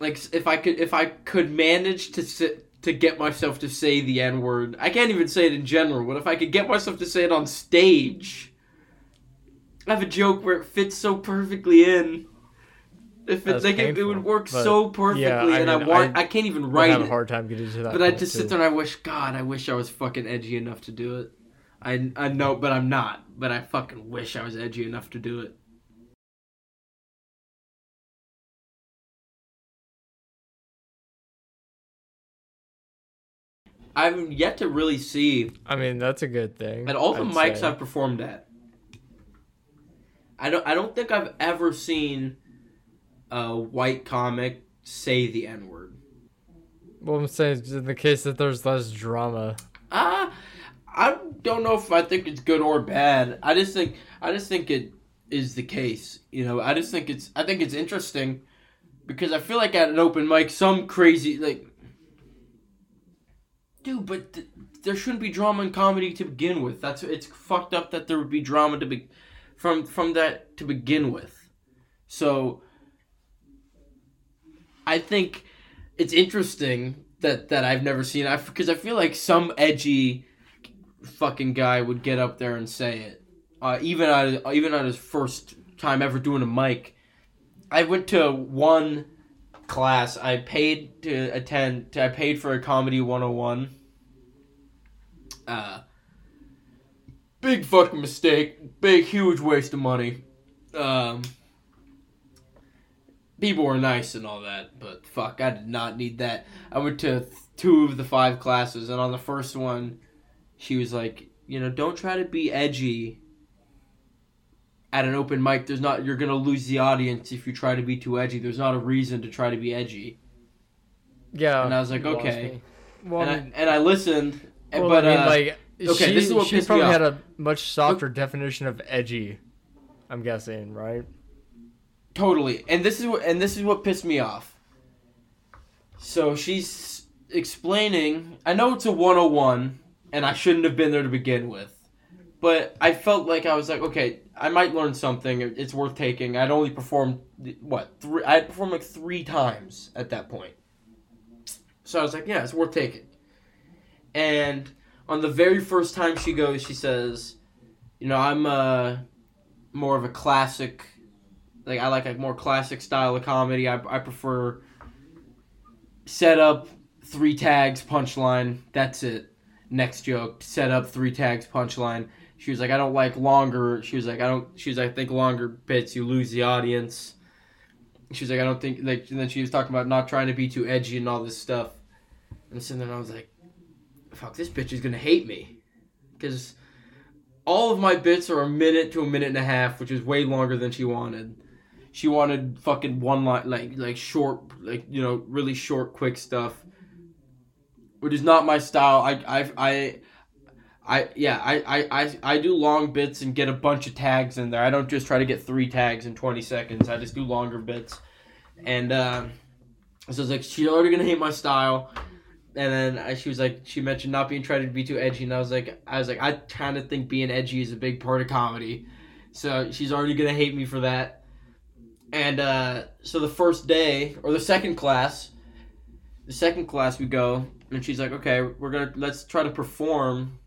A: like, if I could, if I could manage to sit, to get myself to say the N word. I can't even say it in general, but if I could get myself to say it on stage, I have a joke where it fits so perfectly in. If it like it, it would work so perfectly,
B: yeah, I
A: and I want
B: I
A: I, can't even
B: I
A: write
B: have a hard time getting to that.
A: But I just
B: too.
A: sit there and I wish God, I wish I was fucking edgy enough to do it. I I know, but I'm not. But I fucking wish I was edgy enough to do it. I've yet to really see
B: I mean, that's a good thing.
A: at all the
B: I'd
A: mics
B: say.
A: I've performed at. I don't. I don't think I've ever seen a white comic say the N word.
B: Well, I'm saying is in the case that there's less drama.
A: I don't know if I think it's good or bad. I just think I just think it is the case. You know, I just think it's I think it's interesting because I feel like at an open mic, some crazy like, dude, but th- there shouldn't be drama in comedy to begin with. That's it's fucked up that there would be drama to be from from that to begin with. So I think it's interesting that that I've never seen. I because I feel like some edgy fucking guy would get up there and say it. Uh, even at even on his first time ever doing a mic, I went to one class. I paid to attend. I paid for a comedy 101. Uh, big fucking mistake. Big huge waste of money. Um, people were nice and all that, but fuck, I did not need that. I went to two of the five classes, and on the first one, she was like, you know, don't try to be edgy at an open mic. There's not you're gonna lose the audience if you try to be too edgy. There's not a reason to try to be edgy.
B: Yeah.
A: And I was like, okay.
B: Well,
A: and,
B: I
A: I, and I listened,
B: well,
A: but
B: I mean,
A: uh,
B: like,
A: okay,
B: she,
A: this is what
B: she
A: pissed
B: probably had a much softer definition of edgy. I'm guessing, right?
A: Totally. And this is what and this is what pissed me off. So she's explaining, I know it's a 101 and I shouldn't have been there to begin with. But I felt like I was like, okay, I might learn something. It's worth taking. I'd only performed what? Three I performed like 3 times at that point. So I was like, yeah, it's worth taking. And on the very first time she goes, she says, you know, I'm uh more of a classic like I like a more classic style of comedy. I, I prefer setup, three tags, punchline. That's it. Next joke, set up, three tags, punchline. She was like, I don't like longer. She was like, I don't. She was like, I think longer bits you lose the audience. She was like, I don't think like. And then she was talking about not trying to be too edgy and all this stuff. And so then I was like, fuck, this bitch is gonna hate me, because all of my bits are a minute to a minute and a half, which is way longer than she wanted. She wanted fucking one line, like like short, like you know, really short, quick stuff, which is not my style. I I I. I yeah I, I, I, I do long bits and get a bunch of tags in there. I don't just try to get three tags in twenty seconds. I just do longer bits, and uh, so it's like she's already gonna hate my style. And then she was like, she mentioned not being trying to be too edgy, and I was like, I was like, I kind of think being edgy is a big part of comedy, so she's already gonna hate me for that. And uh, so the first day or the second class, the second class we go, and she's like, okay, we're gonna let's try to perform.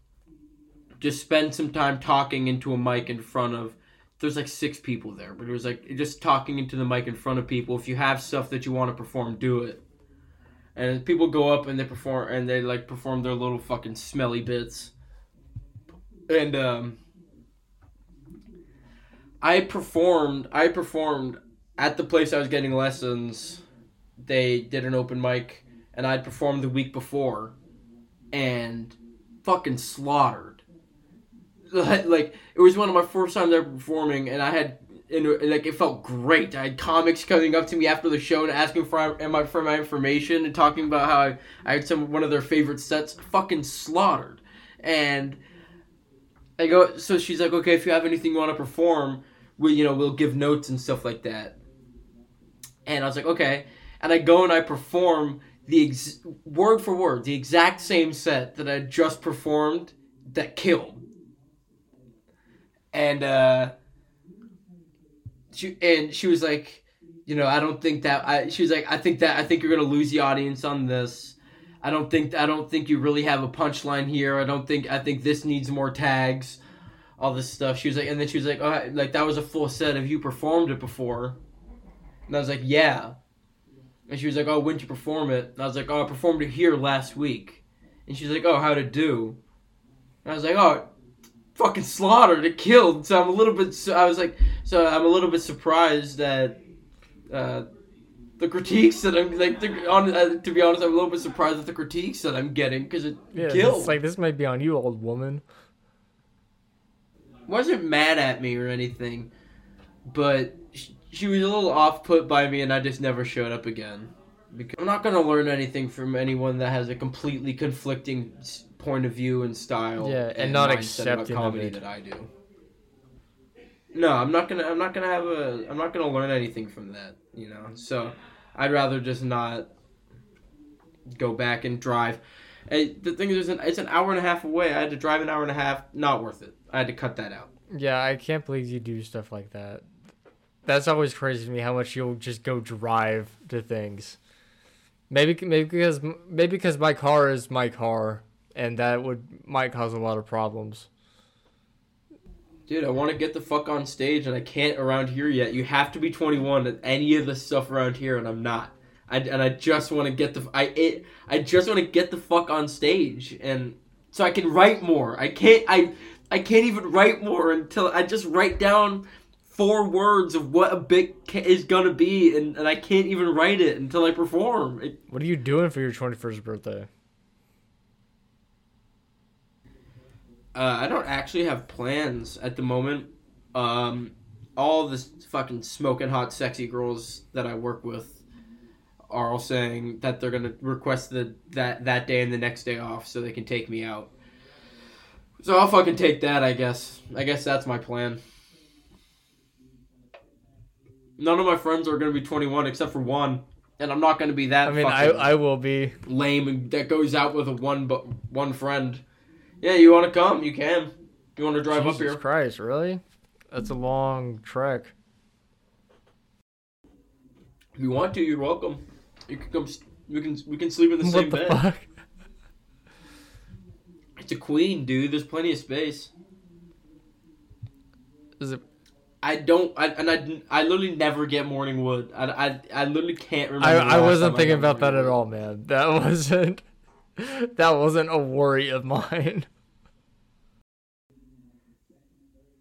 A: Just spend some time talking into a mic in front of. There's like six people there, but it was like just talking into the mic in front of people. If you have stuff that you want to perform, do it and people go up and they perform and they like perform their little fucking smelly bits and um i performed i performed at the place i was getting lessons they did an open mic and i'd performed the week before and fucking slaughtered like it was one of my first times ever performing and i had and like it felt great. I had comics coming up to me after the show and asking for my for my information and talking about how I, I had some one of their favorite sets fucking slaughtered, and I go. So she's like, okay, if you have anything you want to perform, we you know we'll give notes and stuff like that. And I was like, okay, and I go and I perform the ex- word for word the exact same set that I just performed that killed, and. uh she and she was like, you know, I don't think that I. She was like, I think that I think you're gonna lose the audience on this. I don't think I don't think you really have a punchline here. I don't think I think this needs more tags, all this stuff. She was like, and then she was like, oh, like that was a full set. Have you performed it before? And I was like, yeah. And she was like, oh, when did you perform it? And I was like, oh, I performed it here last week. And she's like, oh, how'd it do? And I was like, oh, fucking slaughtered. It killed. So I'm a little bit. I was like, so I'm a little bit surprised that uh, the critiques that I'm like. To, on, uh, to be honest, I'm a little bit surprised at the critiques that I'm getting because it
B: Yeah,
A: killed.
B: it's like this might be on you, old woman.
A: wasn't mad at me or anything, but she was a little off put by me, and I just never showed up again. Because I'm not gonna learn anything from anyone that has a completely conflicting point of view and style.
B: Yeah, and not
A: mindset about
B: accepting
A: comedy that I do. No, I'm not gonna. I'm not gonna have a. I'm not gonna learn anything from that. You know, so I'd rather just not go back and drive. Hey, the thing is, it's an, it's an hour and a half away. I had to drive an hour and a half. Not worth it. I had to cut that out.
B: Yeah, I can't believe you do stuff like that. That's always crazy to me how much you'll just go drive to things. Maybe maybe because maybe because my car is my car and that would might cause a lot of problems.
A: Dude, I want to get the fuck on stage, and I can't around here yet. You have to be 21 at any of the stuff around here, and I'm not. I, and I just want to get the I it, I just want to get the fuck on stage, and so I can write more. I can't I I can't even write more until I just write down four words of what a bit ca- is gonna be, and, and I can't even write it until I perform. It,
B: What are you doing for your 21st birthday?
A: Uh, I don't actually have plans at the moment. Um, all the fucking smoking hot, sexy girls that I work with are all saying that they're gonna request the that that day and the next day off so they can take me out. So I'll fucking take that. I guess. I guess that's my plan. None of my friends are gonna be 21 except for one, and I'm not gonna be that.
B: I mean, I I will be.
A: lame and that goes out with a one but one friend. Yeah, you want to come? You can. You want to drive
B: Jesus
A: up here?
B: Christ, really? That's a long trek.
A: If you want to, you're welcome. You can come. We can we can sleep in the
B: what
A: same
B: the
A: bed.
B: fuck?
A: It's a queen, dude. There's plenty of space.
B: Is it?
A: I don't. I and I. I literally never get morning wood. I. I, I literally can't remember.
B: I I wasn't thinking about that at all, man. That wasn't. That wasn't a worry of mine.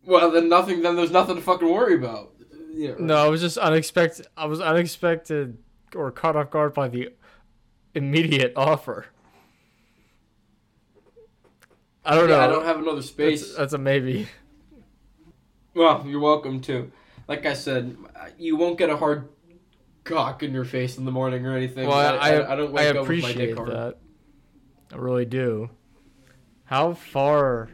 A: Well, then nothing. Then there's nothing to fucking worry about. Yeah.
B: No, I was just unexpected. I was unexpected or caught off guard by the immediate offer. I don't
A: Yeah,
B: know.
A: I don't have another space.
B: That's, that's a maybe.
A: Well, you're welcome to. Like I said, you won't get a hard cock in your face in the morning or anything.
B: Well, I, I,
A: I don't
B: I
A: wake up with my dick
B: appreciate
A: hard.
B: that. I really do. How far,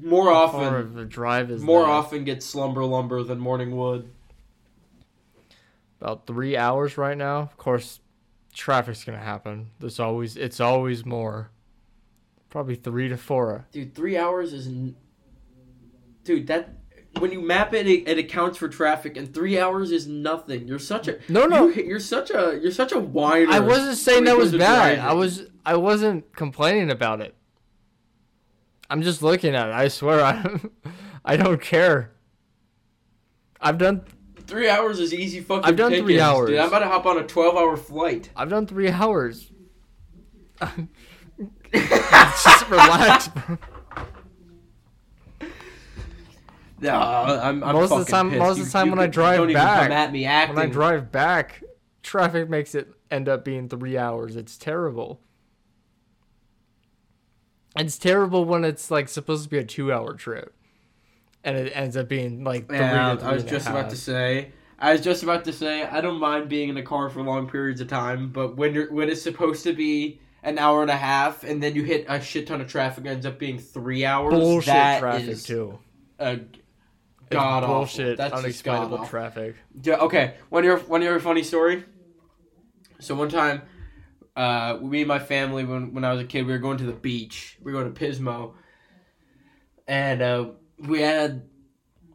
A: More
B: how far
A: often,
B: of a drive is
A: more
B: that?
A: often gets slumber lumber than morning wood.
B: About three hours right now. Of course, traffic's gonna happen. There's always it's always more. Probably three to four.
A: Dude, three hours is. Dude, that when you map it, it, it accounts for traffic, and three hours is nothing. You're such a
B: No, no.
A: You, you're such a you're such a whiner.
B: I wasn't saying that was bad. I was I wasn't complaining about it. I'm just looking at it. I swear I I don't care. I've done
A: Three hours is easy fucking.
B: I've done three hours.
A: Dude, I'm about to hop on a 12 hour flight.
B: I've done three hours. just relax, bro.
A: No, uh, I'm, I'm
B: Most of the time-
A: pissed.
B: most of the time
A: you
B: when I drive
A: don't
B: back-
A: even come at me acting.
B: When I drive back, traffic makes it end up being three hours. It's terrible. It's terrible when it's like supposed to be a two hour trip. and it ends up being like three
A: Yeah,
B: to
A: I was just about to say. I was just about to say I don't mind being in a car for long periods of time, but when you're when it's supposed to be an hour and a half, and then you hit a shit ton of traffic, it ends up being three hours.
B: bullshit
A: that
B: traffic
A: is
B: too.
A: a god awful.
B: bullshit,
A: That's
B: unexplainable traffic.
A: Yeah, okay, one your one your funny story. So one time, uh, me and my family when when I was a kid, we were going to the beach. We were going to Pismo, and uh, we had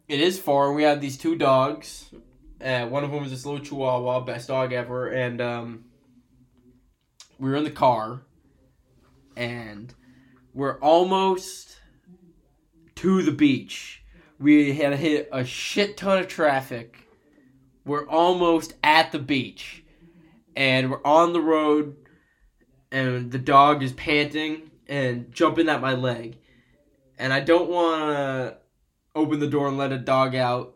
A: it is far. We had these two dogs. Uh, one of them was this little Chihuahua, best dog ever, and um, we were in the car, and we're almost to the beach. We had hit a shit ton of traffic. We're almost at the beach, and we're on the road, and the dog is panting and jumping at my leg, and I don't want to open the door and let a dog out.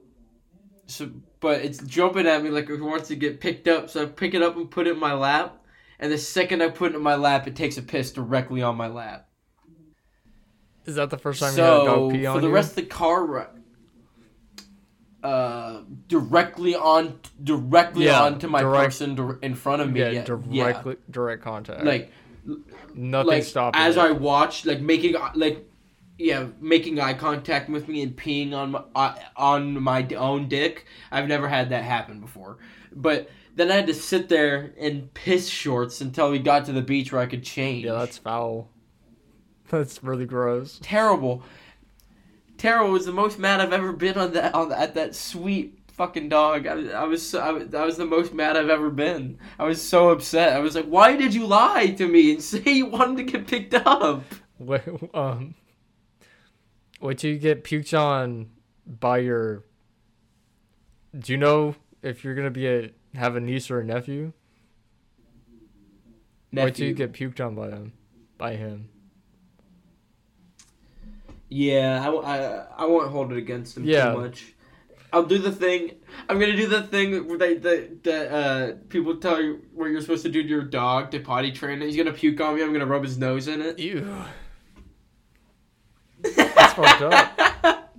A: So, but it's jumping at me like it wants to get picked up. So I pick it up and put it in my lap, and the second I put it in my lap, it takes a piss directly on my lap.
B: Is that the first time you had a
A: So
B: dog pee
A: for the rest of the car ride, uh, directly on, directly
B: Yeah,
A: onto my
B: direct-
A: person in front of me.
B: yeah,
A: Yeah,
B: directly direct contact.
A: like
B: nothing
A: like
B: stopping.
A: as
B: it.
A: I watched, like making like yeah, making eye contact with me and peeing on my uh, on my own dick. I've never had that happen before, but. Then I had to sit there in piss shorts until we got to the beach where I could change.
B: yeah, that's foul. That's really gross.
A: terrible. Terrible was the most mad I've ever been on that on at that sweet fucking dog. I, was- I was so, I, was- that was the most mad I've ever been. I was so upset. I was like, why did you lie to me and say you wanted to get picked up?
B: Wait, um, wait till you get puked on by your. Do you know if you're gonna be a have a niece or a nephew? Wait till you get puked on by him, by him.
A: Yeah, I, I, I won't hold it against him
B: Yeah.
A: too much. I'll do the thing. I'm gonna do the thing where they that that uh people tell you where you're supposed to do to your dog to potty train it. He's gonna puke on me. I'm gonna rub his nose in it.
B: Ew. That's fucked up.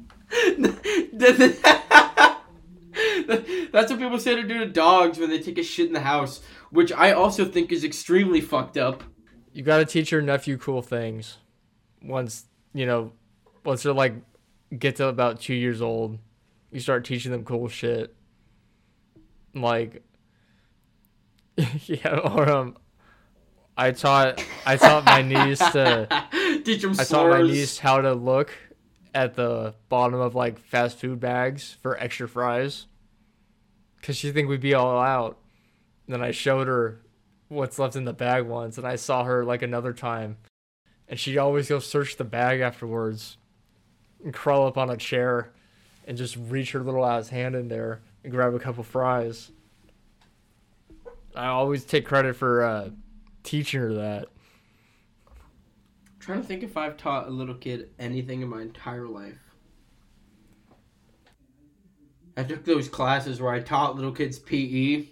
A: That's what people say to do to dogs when they take a shit in the house, which I also think is extremely fucked up.
B: You gotta teach your nephew cool things. Once you know, once they're like get to about two years old, you start teaching them cool shit. Like, yeah, or um, I taught I taught my niece to
A: Teach them
B: I taught my niece how to look at the bottom of like fast food bags for extra fries, cause she think we'd be all out. then I showed her what's left in the bag once, and I saw her like another time, and she'd always go search the bag afterwards, and crawl up on a chair, and just reach her little ass hand in there and grab a couple fries. I always take credit for uh, teaching her that.
A: trying to think if I've taught a little kid anything in my entire life. I took those classes where I taught little kids PE.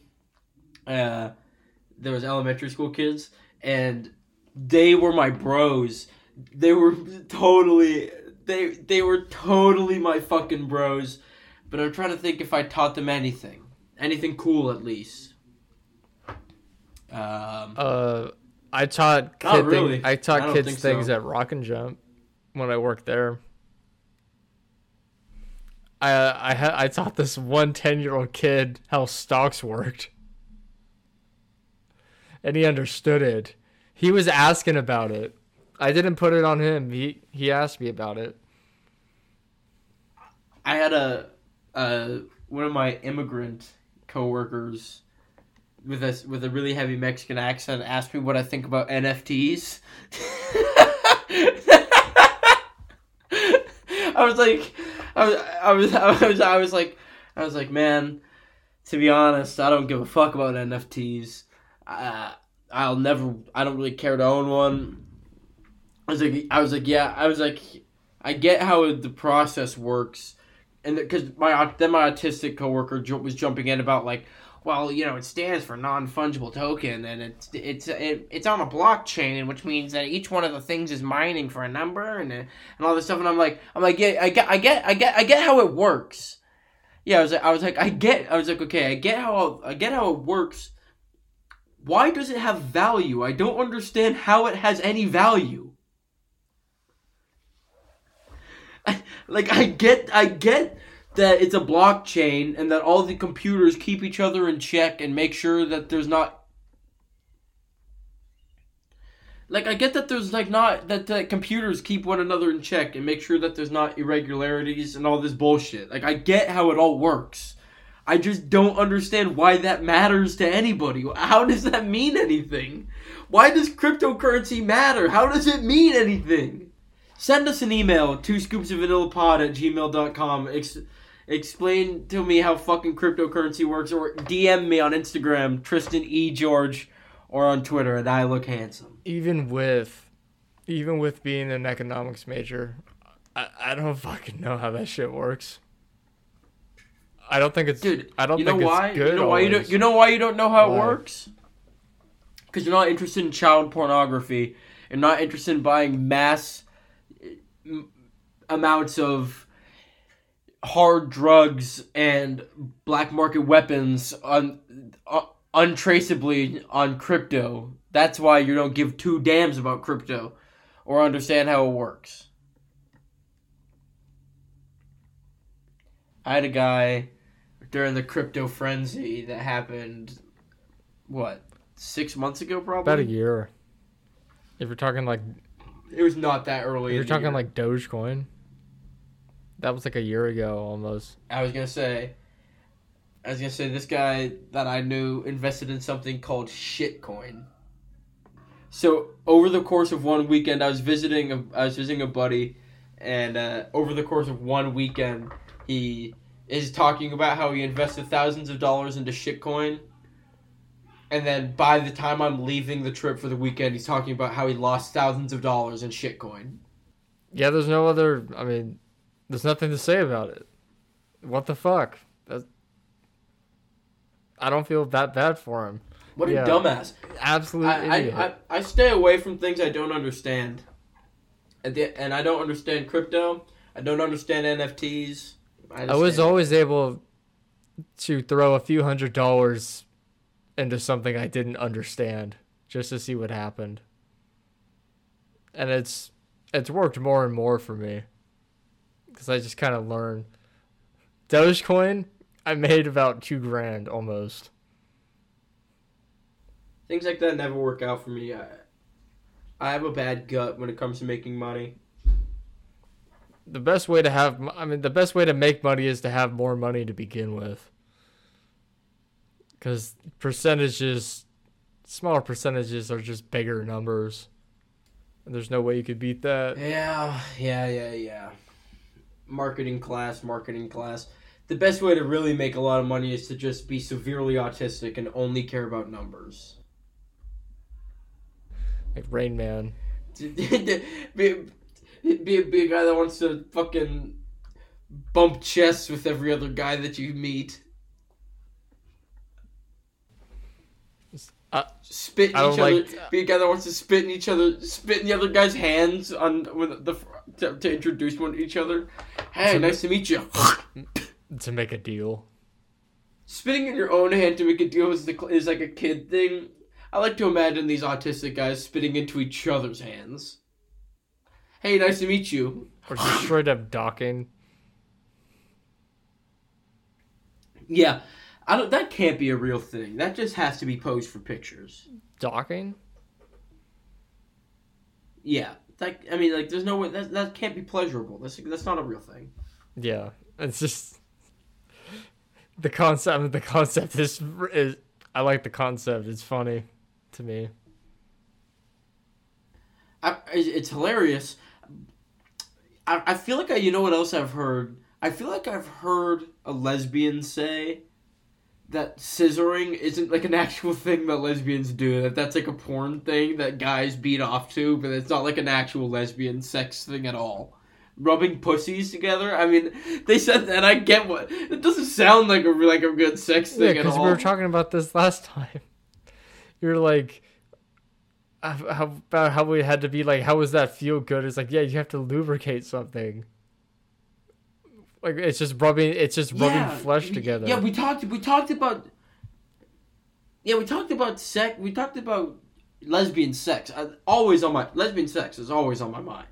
A: Uh, there was elementary school kids, and they were my bros. They were totally they they were totally my fucking bros. But I'm trying to think if I taught them anything, anything cool at least. Um,
B: Uh, I taught kid
A: really.
B: thing- I
A: I
B: taught
A: don't
B: kids things
A: so.
B: at Rockin' Jump when I worked there. I I had I taught this one 10 year old kid how stocks worked, and he understood it. He was asking about it. I didn't put it on him. He he asked me about it.
A: I had a, uh, one of my immigrant coworkers with a with a really heavy Mexican accent asked me what I think about NFTs. I was like, I was, I was, I was, I was like, I was like, man, to be honest, I don't give a fuck about NFTs. Uh, I'll never, I don't really care to own one. I was like, I was like, yeah, I was like, I get how the process works and because my then my autistic coworker was jumping in about like, well, you know, it stands for non fungible token, and it's it's it, it's on a blockchain, which means that each one of the things is mining for a number and and all this stuff, and I'm like, I'm like, yeah, I get, I get, I get, I get how it works. Yeah, I was like, I was like, I get, I was like, okay, I get how, I get how it works. Why does it have value? I don't understand how it has any value. Like I get I get that it's a blockchain and that all the computers keep each other in check and make sure that there's not like I get that there's like not that the computers keep one another in check and make sure that there's not irregularities and all this bullshit. Like I get how it all works. I just don't understand why that matters to anybody. How does that mean anything? Why does cryptocurrency matter? How does it mean anything? Send us an email, two scoops of vanilla pod at gmail.com. Ex- explain to me how fucking cryptocurrency works, or DM me on Instagram, Tristan E. George, or on Twitter and I Look Handsome.
B: Even with, even with being an economics major, I, I don't fucking know how that shit works. I don't think it's
A: Dude,
B: I don't
A: you know
B: think
A: why?
B: it's good.
A: you know why you don't you know why you don't know how
B: Why?
A: it works? Because you're not interested in child pornography. You're not interested in buying mass amounts of hard drugs and black market weapons on uh, untraceably on crypto. That's why you don't give two damns about crypto or understand how it works. I had a guy during the crypto frenzy that happened what six months ago probably
B: about a year. If you're talking like
A: it was not that early
B: you're talking
A: year.
B: like Dogecoin, that was like a year ago almost.
A: i was gonna say i was gonna say this guy that i knew invested in something called shitcoin so over the course of one weekend i was visiting a, i was visiting a buddy and uh, over the course of one weekend he is talking about how he invested thousands of dollars into shitcoin and then by the time i'm leaving the trip for the weekend he's talking about how he lost thousands of dollars in shitcoin
B: Yeah, there's no other. I mean, there's nothing to say about it. What the fuck? That's, I don't feel that bad for him.
A: what a dumbass
B: Absolute
A: I,
B: idiot.
A: I, I, I stay away from things I don't understand. And, the, and I don't understand crypto. I don't understand NFTs. I,
B: I was always able to throw a few hundred dollars into something I didn't understand just to see what happened. And it's it's worked more and more for me cuz I just kind of learn Dogecoin I made about 2 grand almost.
A: things like that never work out for me. I, I have a bad gut when it comes to making money.
B: The best way to have I mean the best way to make money is to have more money to begin with. Cuz percentages smaller percentages are just bigger numbers. And there's no way you could beat that.
A: Yeah, yeah, yeah, yeah. Marketing class, marketing class. The best way to really make a lot of money is to just be severely autistic and only care about numbers.
B: Like Rain Man.
A: be, be, be a guy that wants to fucking bump chests with every other guy that you meet.
B: I-
A: spit in
B: I
A: each other.
B: like-
A: Be a guy that wants to spit in each other, spit in the other guy's hands on when the to, to introduce one to each other. Hey,
B: So-
A: nice to meet you.
B: to make a deal.
A: Spitting in your own hand to make a deal is the is like a kid thing. I like to imagine these autistic guys spitting into each other's hands. Hey, nice to meet you.
B: Or just straight up docking.
A: Yeah, I don't. That can't be a real thing. That just has to be posed for pictures.
B: Docking?
A: Yeah, that. I mean, like, there's no way that that can't be pleasurable. That's that's not a real thing.
B: Yeah. It's just the concept I mean, the concept is is I like the concept. It's funny to me.
A: I, it's it's hilarious. I, I feel like I, you know what else I've heard. I feel like I've heard a lesbian say that scissoring isn't like an actual thing that lesbians do. That that's like a porn thing that guys beat off to, but it's not like an actual lesbian sex thing at all. rubbing pussies together. I mean, they said that. I get what it doesn't sound like a like a good sex
B: Yeah,
A: thing at
B: because
A: all.
B: we were talking about this last time. You're like, how about how we had to be like, how was that feel good? It's like, yeah, you have to lubricate something. Like it's just rubbing, it's just rubbing flesh together.
A: Yeah, we talked. We talked about. Yeah, we talked about sex. We talked about lesbian sex. I, always on my lesbian sex is always on my mind.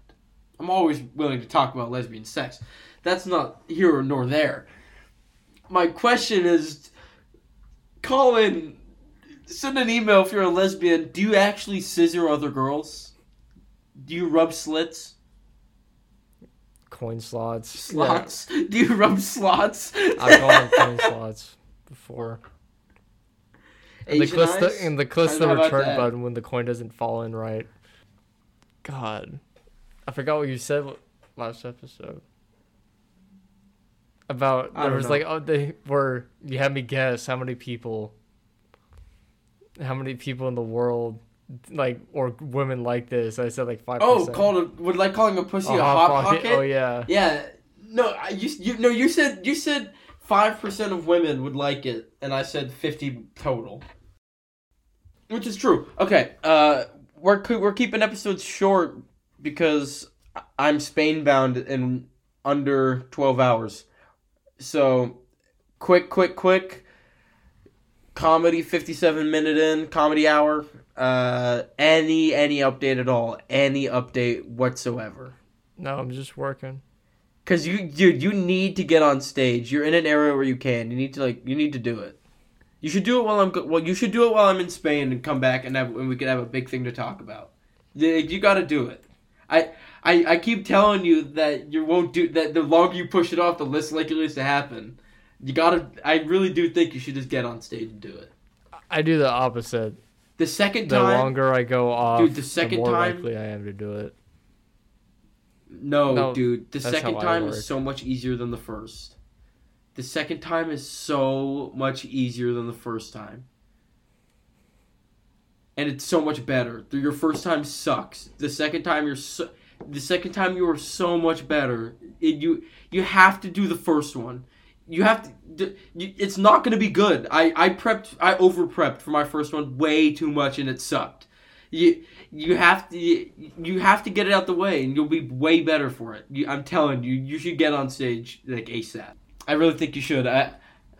A: I'm always willing to talk about lesbian sex. That's not here nor there. My question is, Colin, send an email if you're a lesbian. Do you actually scissor other girls? Do you rub slits?
B: Coin slots.
A: Slots? Do you rub slots?
B: I've gone on coin slots before. And the
A: Asian
B: clicks
A: eyes?
B: the, and the clicks the return button when the coin doesn't fall in right. God, I forgot what you said last episode. About there was
A: know.
B: like oh they were you had me guess how many people. How many people in the world, like or women like this? I said like five.
A: Oh, called a would like calling a pussy a hot pocket?
B: Oh yeah.
A: Yeah. No, I, you you no you said you said five percent of women would like it, and I said fifty total, which is true. Okay, uh, we're we're keeping episodes short because I'm Spain bound in under twelve hours, so quick, quick, quick. Comedy, fifty-seven minute in comedy hour. Uh, any any update at all? Any update whatsoever?
B: No, I'm just working.
A: Cause you, dude, you need to get on stage. You're in an area where you can. You need to like, you need to do it. You should do it while I'm. go- Well, you should do it while I'm in Spain and come back and have, and we can have a big thing to talk about. You, you got to do it. I, I, I keep telling you that you won't do that. The longer you push it off, the less likely it is to happen. You gotta. I really do think you should just get on stage and do it.
B: I do the opposite.
A: The second time, The
B: longer I go off,
A: Dude, the second
B: more
A: time-
B: likely I am to do it.
A: No,
B: No,
A: dude. The second time is so much easier than the first. The second time is so much easier than the first time. And it's so much better. Your first time sucks. The second time you're so, the second time you are so much better. It, you you have to do the first one. You have to. it's not going to be good. I I prepped. I over prepped for my first one way too much, and it sucked. You you have to you have to get it out the way, and you'll be way better for it. You, I'm telling you, you should get on stage like ASAP. I really think you should. I.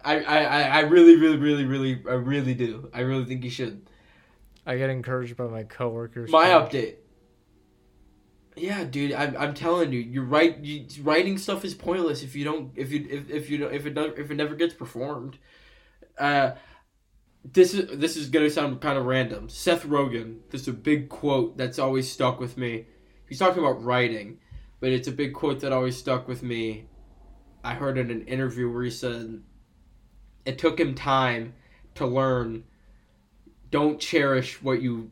A: I, I, I really, really, really, really, I really do. I really think you should.
B: I get encouraged by my coworkers.
A: My update. Yeah, dude, I'm, I'm telling you, you're right. You, writing stuff is pointless if you don't if you if, if you don't if it if it never gets performed. Uh, this is this is gonna sound kind of random. Seth Rogen, this is a big quote that's always stuck with me. He's talking about writing, but it's a big quote that always stuck with me. I heard in an interview where he said, "It took him time to learn. Don't cherish what you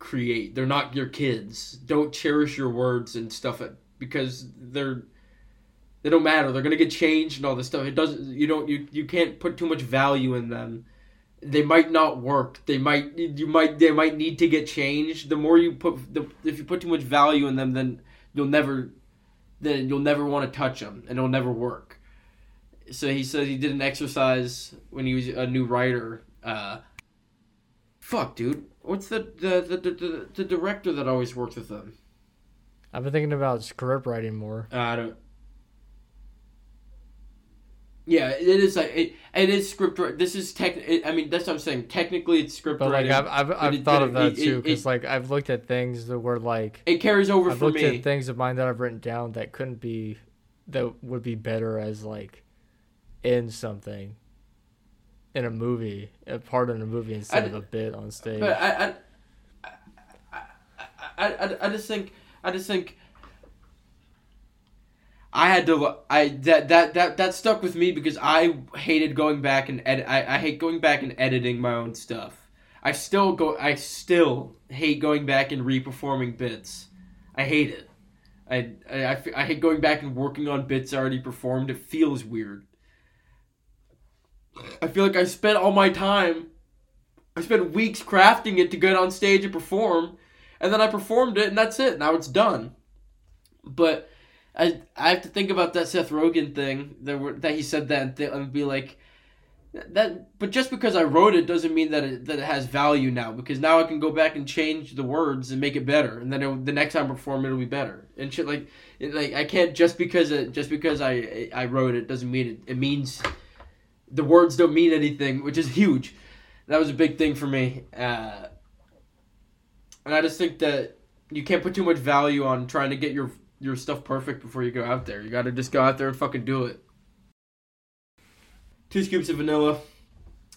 A: create. They're not your kids. Don't cherish your words and stuff because they're they don't matter. They're gonna get changed and all this stuff. It doesn't. You don't. You you can't put too much value in them. They might not work. They might. You might. They might need to get changed. The more you put, the if you put too much value in them, then you'll never, then you'll never want to touch them, and it'll never work. So he said he did an exercise when he was a new writer. Uh, fuck, dude. What's the the, the, the, the director that always worked with them?
B: I've been thinking about script writing more.
A: Uh, I don't. Yeah, it is like it, it is script. This is tech. It, I mean, that's what I'm saying. Technically, it's script
B: But like
A: writing.
B: I've I've, I've
A: it-
B: thought of that too because like I've looked at things that were like
A: it carries over
B: I've
A: for
B: looked
A: me.
B: at things of mine that I've written down that couldn't be that would be better as like in something in a movie, a part in a movie instead
A: I-
B: of a bit on stage.
A: But I, I, I, I, I, just think, I just think, I had to, I that that that that stuck with me because I hated going back and edit. I, I hate going back and editing my own stuff. I still go. I still hate going back and re-performing bits. I hate it. I, I, I, I hate going back and working on bits already performed. It feels weird. I feel like I spent all my time I spent weeks crafting it to get on stage and perform, and then I performed it, and that's it. Now it's done. But I I have to think about that Seth Rogen thing that were, that he said that and, th- and be like that. But just because I wrote it doesn't mean that it that it has value now. Because now I can go back and change the words and make it better, and then it, the next time I perform it'll be better and shit. Like it, like I can't just because it just because I I wrote it doesn't mean it. It means the words don't mean anything, which is huge. That was a big thing for me. Uh, and I just think that you can't put too much value on trying to get your your stuff perfect before you go out there. You got to just go out there and fucking do it. Two scoops of vanilla.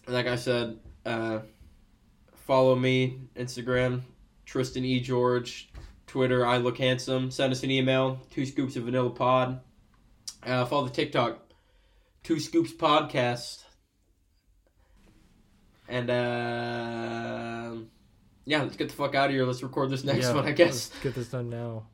A: Like I said, uh, follow me Instagram Tristan E George, Twitter I look handsome. Send us an email two scoops of vanilla pod. Uh, follow the TikTok two scoops podcast. And uh, yeah, let's get the fuck out of here. Let's record this next
B: Yeah,
A: one, I guess.
B: Let's get this done now.